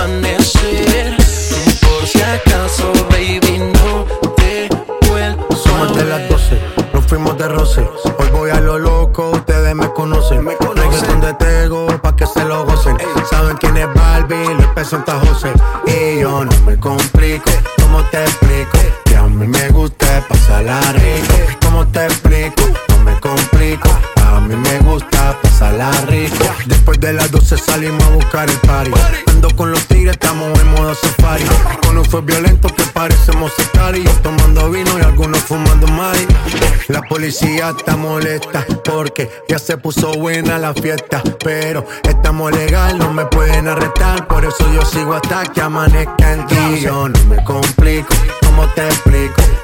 Amanecer. Por si acaso, baby, no te vuelvo Somos de las 12, nos fuimos de roce. Hoy voy a lo loco, ustedes me conocen. Me Reggaeton de Tego, pa' que se lo gocen. Saben quién es Barbie, les presenta José. Y yo no me complico, ¿cómo te explico? Que a mí me gusta pasarla rico. ¿Cómo te explico? No me complico. A mí me gusta pasarla rico. Después de las 12 salimos a buscar el party. Ando con los tigres, estamos en modo safari. Uno fue violento que parecemos y tomando vino y algunos fumando mari. La policía está molesta porque ya se puso buena la fiesta, pero estamos legal, no me pueden arrestar, por eso yo sigo hasta que amanezca en ti. Yo no me complico, ¿cómo te explico?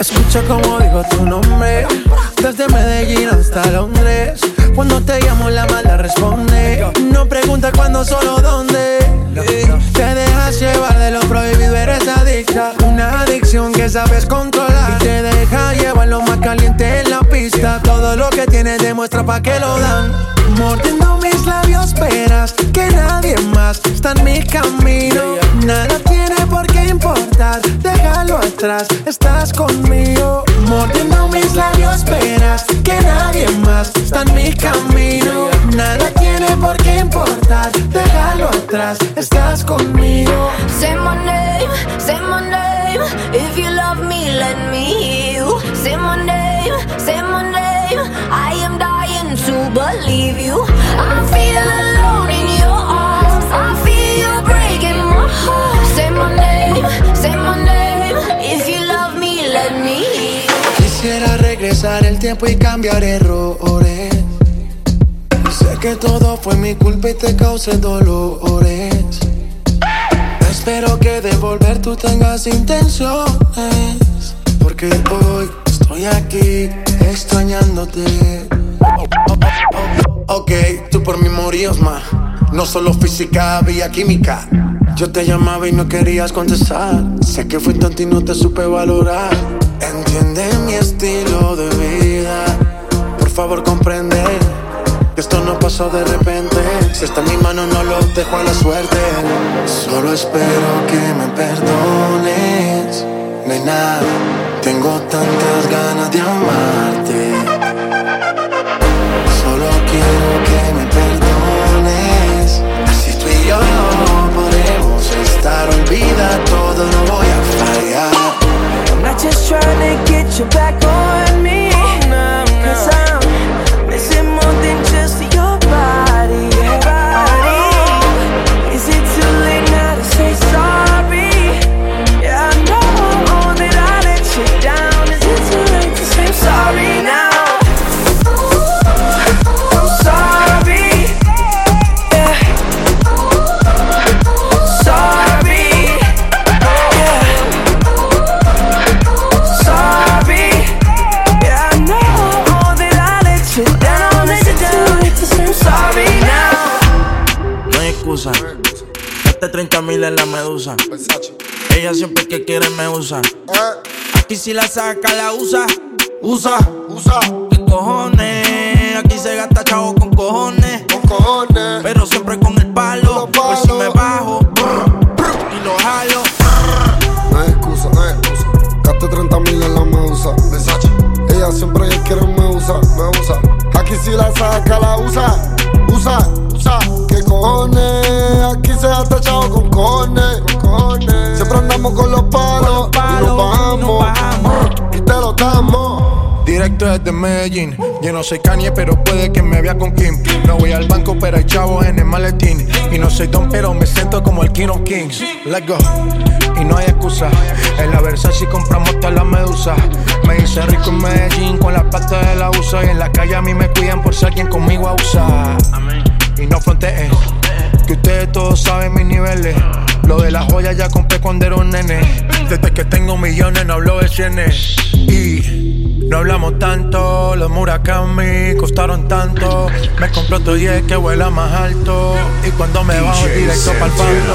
Escucha como digo tu nombre Desde Medellín hasta Londres. Cuando te llamo la mala responde. No pregunta cuándo, solo dónde. Te dejas llevar de lo prohibido, eres adicta. Una adicción que sabes controlar. Y te deja llevar lo más caliente en la pista. Todo lo que tienes demuestra pa' que lo dan. Mordiendo mis labios esperas que nadie más está en mi camino. Nada tiene por qué importar, déjalo atrás, estás conmigo. Mordiendo mis labios, esperas que nadie más está en mi camino. Nada tiene por qué importar, déjalo atrás, estás conmigo. Say my name, say my name. If you love me, let me hear you. Say my name, say my name. I am dying to believe you. I feel alone in your arms. I feel you breaking my heart. Say my name, y cambiar errores. Sé que todo fue mi culpa y te causé dolores. Espero que de volver tú tengas intenciones. Porque hoy estoy aquí extrañándote. Ok, tú por mí morías más. No solo física, había química. Yo te llamaba y no querías contestar. Sé que fui tonto y no te supe valorar. Entiende mi estilo de vida. Por favor, comprende esto no pasó de repente. Si está en mi mano, no lo dejo a la suerte. Solo espero que me perdones, nena. Tengo tantas ganas de amarte. Solo quiero que estar, olvida todo, no voy a fallar. I'm not just trying to get you back on me. 30 mil en la medusa. Ella siempre que quiere me usa. Aquí si la saca, la usa. Usa, usa. ¿Qué cojones? Aquí se gasta chavo con cojones. Con cojones. Pero siempre con el palo. Pues si me bajo brr, brr, y lo jalo. No hay excusa, no hay excusa. Gaste 30 mil en la medusa. Ella siempre que quiere me usa, me usa. Aquí si la saca, la usa. Usa, usa. ¿Qué cojones? Aquí se ha tachado con cojones. Siempre andamos con los palos. y nos bajamos. Y te lo damos. Directo desde Medellín. Yo no soy Kanye, pero puede que me vea con Kim. No voy al banco, pero hay chavos en el maletín. Y no soy Don, pero me siento como el King of Kings. Let's go. Y no hay excusa. En la Versace compramos toda la medusa. Me hice rico en Medellín con la plata de la USA. Y en la calle a mí me cuidan por si alguien conmigo abusa. Y no fronteen. Que ustedes todos saben mis niveles. Lo de las joyas ya compré cuando era un nene. Desde que tengo millones no hablo de cienes. Y no hablamos tanto. Los Murakami costaron tanto. Me compré otro 10 que vuela más alto. Y cuando me bajo directo para el palo.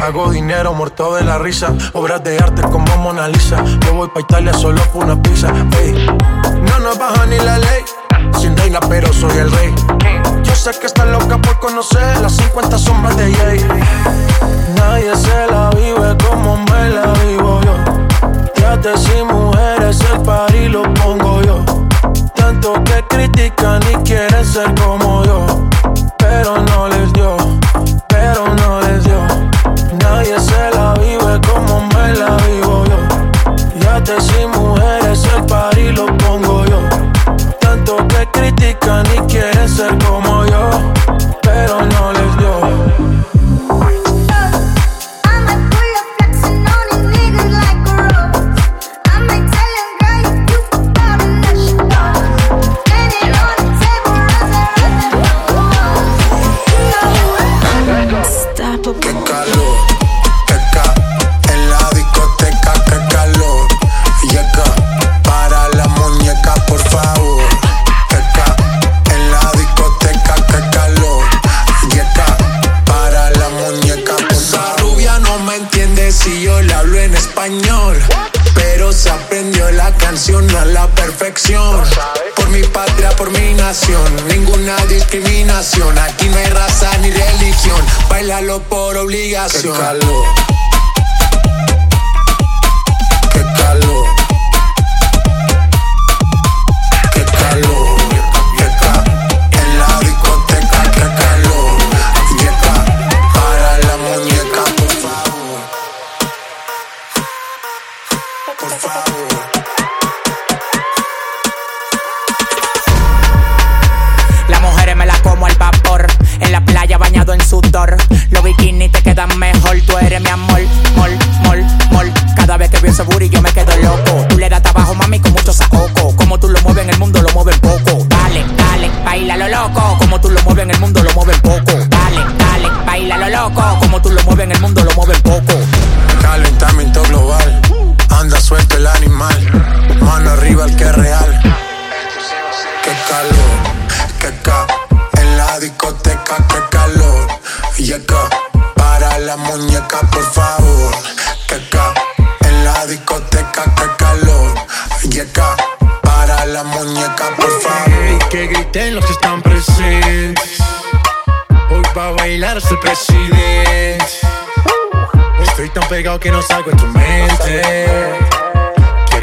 Hago dinero muerto de la risa. Obras de arte como Mona Lisa. Yo voy pa' Italia solo por una pizza. Ey. No nos baja ni la ley. Sin reina, pero soy el rey. Yo sé que está loca por conocer las 50 sombras de Jay. Nadie se la vive como me la vivo yo. Trate sin mujeres, el party lo pongo yo. Tanto que critican y quieren ser como yo. Pero no ser como por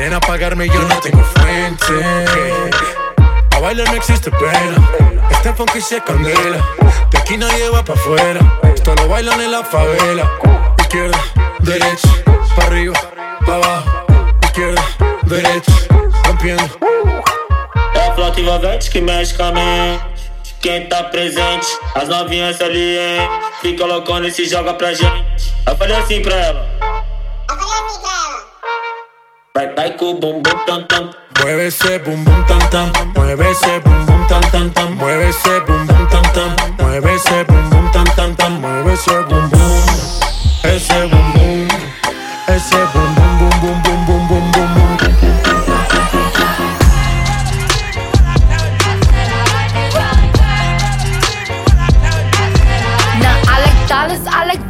Quieren apagarme y yo no tengo frente. A bailar no existe pena. Este funky se candela. De aquí nadie va pa' afuera. Esto lo bailan en la favela. Izquierda, derecha, pa' arriba, pa' abajo. Izquierda, derecha, rompiendo. É a flauta envolvente que mexe com a mente. quem tá presente. As novinhas SLM, fica loucona e se joga pra gente. Eu falei assim pra ela. Vai, vai com o bumbum tam tam. Mueve ese bum bum tam tam, mueve ese bum bum tam tam tam, mueve ese bum bum tam tam, mueve ese bum bum tam tam tam, mueve ese bum bum, ese bum bum, ese bum bum bum bum bum bum bum bum bum. Now I like dollars,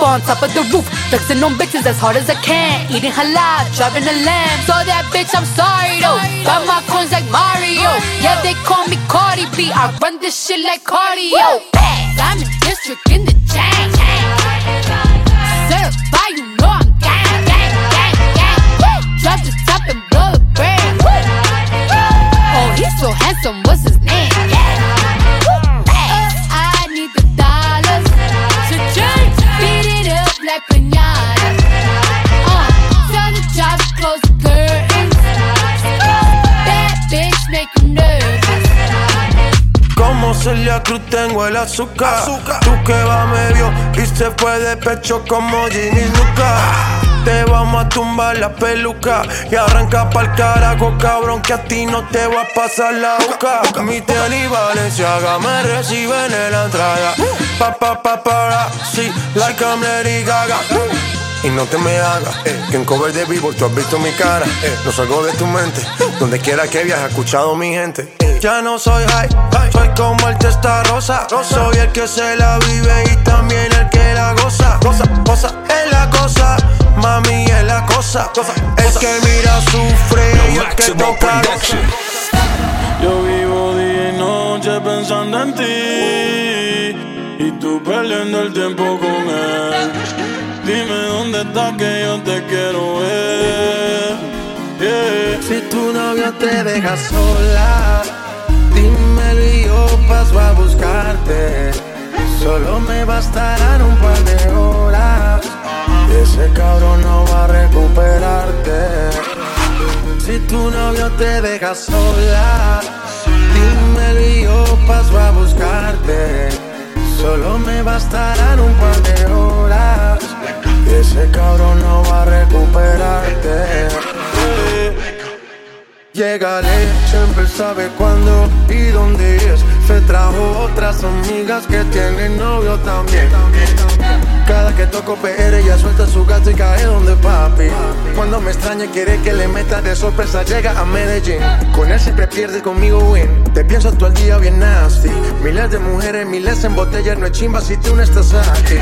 dip on top of the roof, flexing on bitches as hard as I can. Eating halal, driving a lamb. So that bitch, I'm sorry though. Got my coins like Mario. Yeah, they call me Cardi B. I run this shit like cardio. Diamond district in the chain. Certified, you know I'm gang, gang, gang, gang. Drop the top and blow the brand. Oh, he's so handsome. What's his name? I like pinata. Uh, turn the drops, close the curtains. Bad bitch make you nervous. Como Celia Cruz tengo el azúcar. Tú que va medio y se fue de pecho como Ginny Luca. Te vamos a tumbar la peluca y arranca pa'l carajo, cabrón, que a ti no te va a pasar la boca. Mi tele y Valenciaga me reciben en la entrada. Pa, pa, pa, para, sí, like I'm Lady Gaga. Y no te me hagas, eh, que en cover de vivo tú has visto mi cara. Eh, no salgo de tu mente, donde quiera que viajes, escuchado mi gente. Eh, ya no soy high, soy como el testa rosa. Soy el que se la vive y también el que la goza. Goza, goza, es la cosa, mami es la cosa. El que mira sufre y el que toca goza. Yo vivo día y noche pensando en ti y tú perdiendo el tiempo con él. Dime dónde estás que yo te quiero ver. Si tu novio te deja sola, dímelo y yo paso a buscarte. Solo me bastarán un par de horas. Ese cabrón no va a recuperarte. Si tu novio te deja sola, dímelo y yo paso a buscarte. Solo me bastarán un par de horas. Ese cabrón no va a recuperarte. Llegaré, siempre sabe cuándo y dónde es. Se trajo otras amigas que tienen novio también. Cada que toco PR ella suelta su gato y cae donde papi. Cuando me extraña quiere que le meta de sorpresa llega a Medellín. Con él siempre pierde conmigo win. Te pienso todo el día bien nasty. Miles de mujeres, miles en botellas, no es chimba si tú no estás aquí.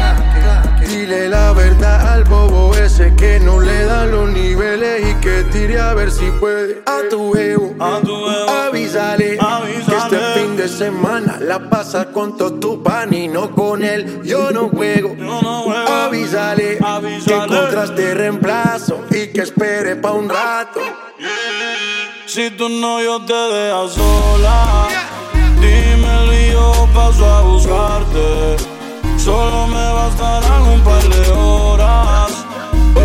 Dile la verdad al bobo ese que no le dan los niveles y que tire a ver si puede. A tu ego, avísale, que este fin de semana la pasa con todo tu pan y no con él. Yo no juego, avísale, que encontraste reemplazo y que espere pa' un rato. Si tu novio te deja sola, dímelo y yo paso a buscarte. Solo me bastarán un par de horas.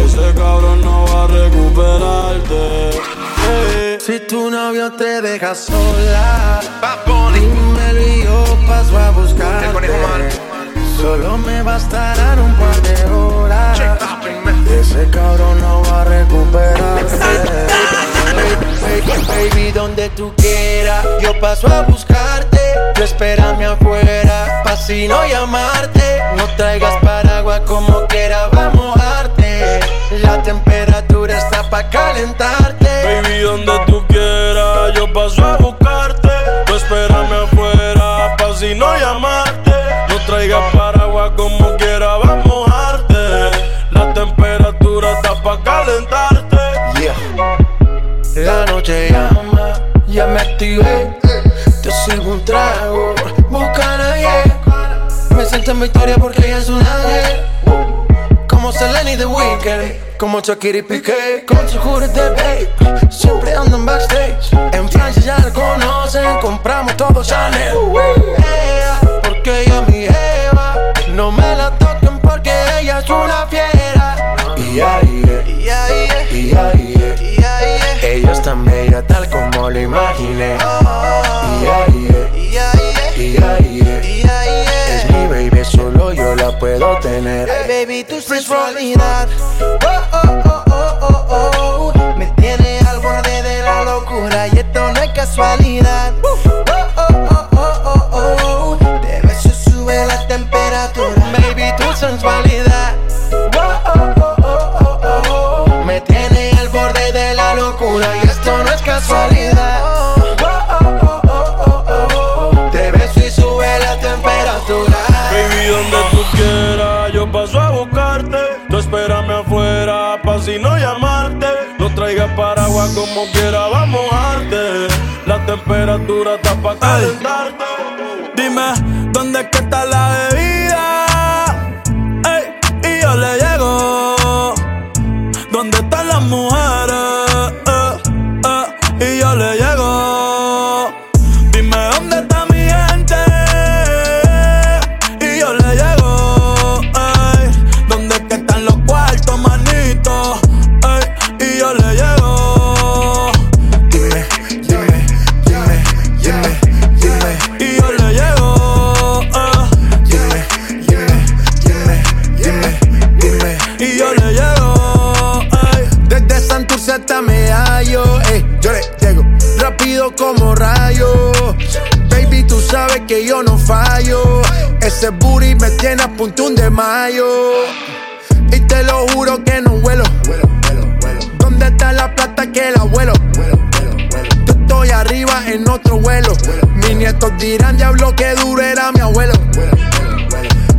Ese cabrón no va a recuperarte. Si tu novio te deja sola, dímelo y yo paso a buscarte. Solo me bastarán un par de horas. Ese cabrón no va a recuperarte. Baby, baby, donde tú quieras, yo paso a buscarte. Tú espérame afuera, pa' si no llamarte. No traigas paraguas como quiera, va a mojarte. La temperatura está pa' calentarte. Baby, donde tú quieras, yo paso a buscarte. Tú espérame afuera, pa' si no llamarte. La eh. noche llama, ya me activé. Te sigo un trago, busca a nadie. Me siento en victoria porque ella es un ángel. Como Selena y The Weeknd, como Shakira y Piqué. Con su juros de babe, siempre ando en backstage. En Francia ya la conocen, compramos todo Chanel. Yeah. Imaginé Es mi baby, solo yo la puedo tener Hey, baby, tu sensualidad oh, oh, oh, oh, oh, oh, me tiene al borde de la locura y esto no es casualidad. Oh, oh, oh, oh, oh, oh, de beso sube la temperatura. Baby, tu sensualidad y esto no es casualidad. Te beso y sube la temperatura. Baby, donde tú quieras, yo paso a buscarte. Tú espérame afuera, pa' si no llamarte. No traigas paraguas como quiera, vamos a mojarte. La temperatura está pa' calentarte. Dime, Ese booty me tiene a punto de mayo. Y te lo juro que no vuelo. ¿Dónde está la plata que el abuelo? Yo estoy arriba en otro vuelo. Mis nietos dirán, diablo, que duro era mi abuelo.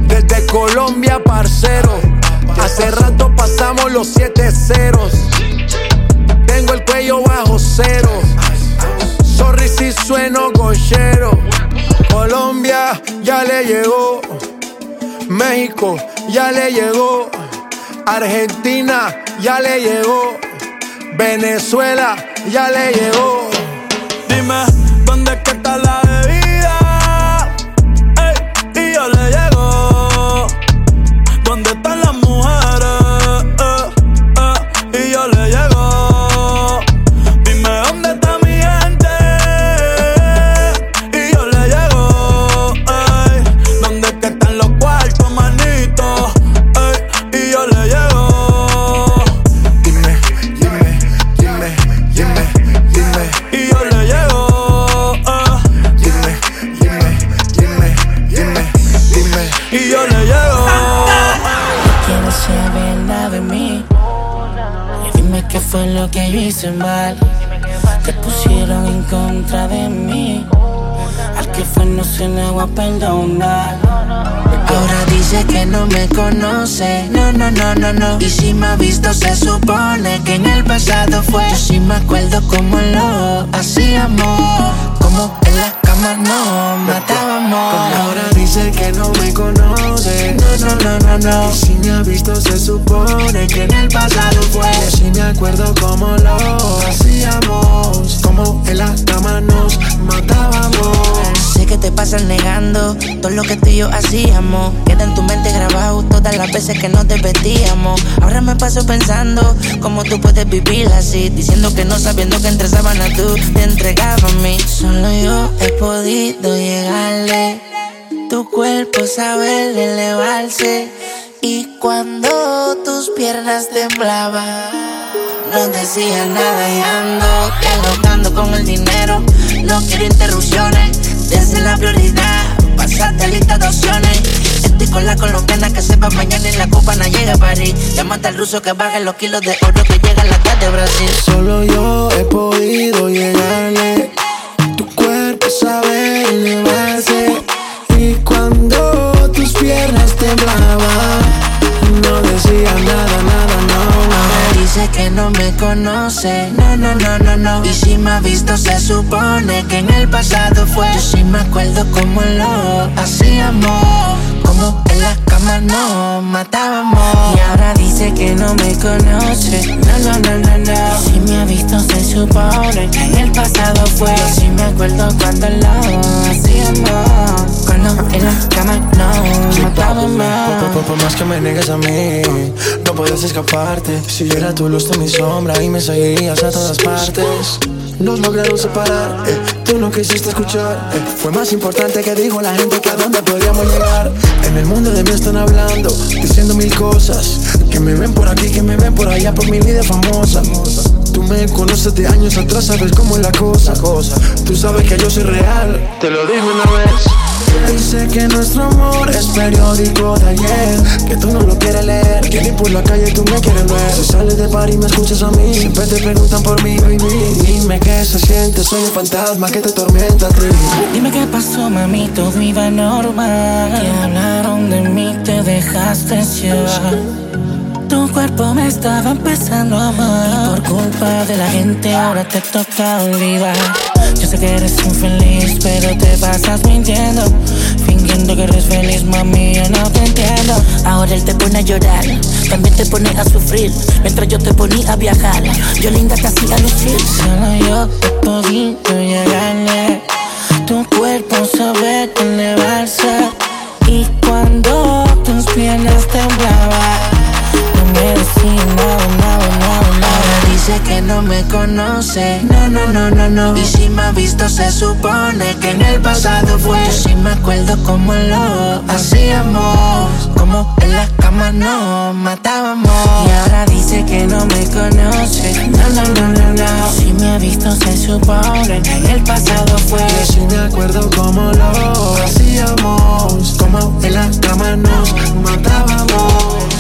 Desde Colombia, parcero. Hace rato pasamos los siete ceros. Tengo el cuello bajo cero. Sorry si sueno gochero. Colombia ya le llegó. México ya le llegó. Argentina ya le llegó. Venezuela ya le llegó. Conoce. No, no, no, no, no. Y si me ha visto, se supone que en el pasado fue. Yo sí me acuerdo cómo lo hacíamos. Como en la cama no matábamos. Ahora dice que no me conoce. No, no, no, no, no. Y si me ha visto, se supone que en el pasado fue. Y si me acuerdo cómo lo hacíamos. Como en la cama nos matábamos. Te pasas negando todo lo que tú y yo hacíamos. Queda en tu mente grabado todas las veces que nos vestíamos. Ahora me paso pensando cómo tú puedes vivir así. Diciendo que no sabiendo que entre sábanas tú te entregabas a mí. Solo yo he podido llegarle. Tu cuerpo sabe elevarse. Y cuando tus piernas temblaban, no decía nada y ando dialogando con el dinero. No quiero interrupciones, desde la prioridad. Pasate lista de opciones. Estoy con la colombiana que sepa mañana y la cubana llega a París. Llámate al ruso que baje los kilos de oro que llega a la tarde de Brasil. Solo yo he podido llegarle. Tu cuerpo sabe elevarse. Y cuando tus piernas temblaban, no decía nada, nada, que no me conoce. No, no, no, no, no. Y si me ha visto, se supone que en el pasado fue. Yo sí me acuerdo como lo hacíamos. Como en la cama nos matábamos. Y ahora dice que no me conoce. No, no, no, no, no. Si me ha visto, se supone que en el pasado fue. Yo sí me acuerdo cuando lo hacíamos. Cuando en la cama nos matábamos. Por, más que me niegues a mí, no puedes escaparte. Si yo era tu luz, tú mi sombra y me seguirías a todas partes. Nos lograron separar, eh, tú no quisiste escuchar. eh. Fue más importante que dijo la gente que a dónde podríamos llegar. En el mundo de mí están hablando, diciendo mil cosas. Que me ven por aquí, que me ven por allá, por mi vida famosa. Me conoces de años atrás, sabes cómo es la cosa. cosa. Tú sabes que yo soy real, te lo digo una vez. Dice que nuestro amor es periódico de ayer Que tú no lo quieres leer Que ni por la calle tú me quieres ver Si sales de par y me escuchas a mí Siempre te preguntan por mí, baby Dime qué se siente, soy un fantasma que te tormenta a ti Dime qué pasó, mami, todo iba normal. Que hablaron de mí, te dejaste llevar. Tu cuerpo me estaba empezando a amar. Y por culpa de la gente, ahora te toca olvidar. Yo sé que eres infeliz, pero te pasas mintiendo. Fingiendo que eres feliz, mami, yo no te entiendo. Ahora él te pone a llorar, también te pone a sufrir. Mientras yo te ponía a viajar, yo linda te hacía lucir. Solo yo te podía llegarle. Tu cuerpo sabe elevarse. Y cuando tus piernas temblaban, Ahora dice que no me conoce. No, no, no, no, no. Y si me ha visto, se supone que en el pasado fue. Yo sí me acuerdo cómo lo hacíamos. Como en la cama nos matábamos. Y ahora dice que no me conoce. No, no, no, no, no. Si me ha visto, se supone que en el pasado fue. Yo sí me acuerdo cómo lo hacíamos Como en la cama nos matábamos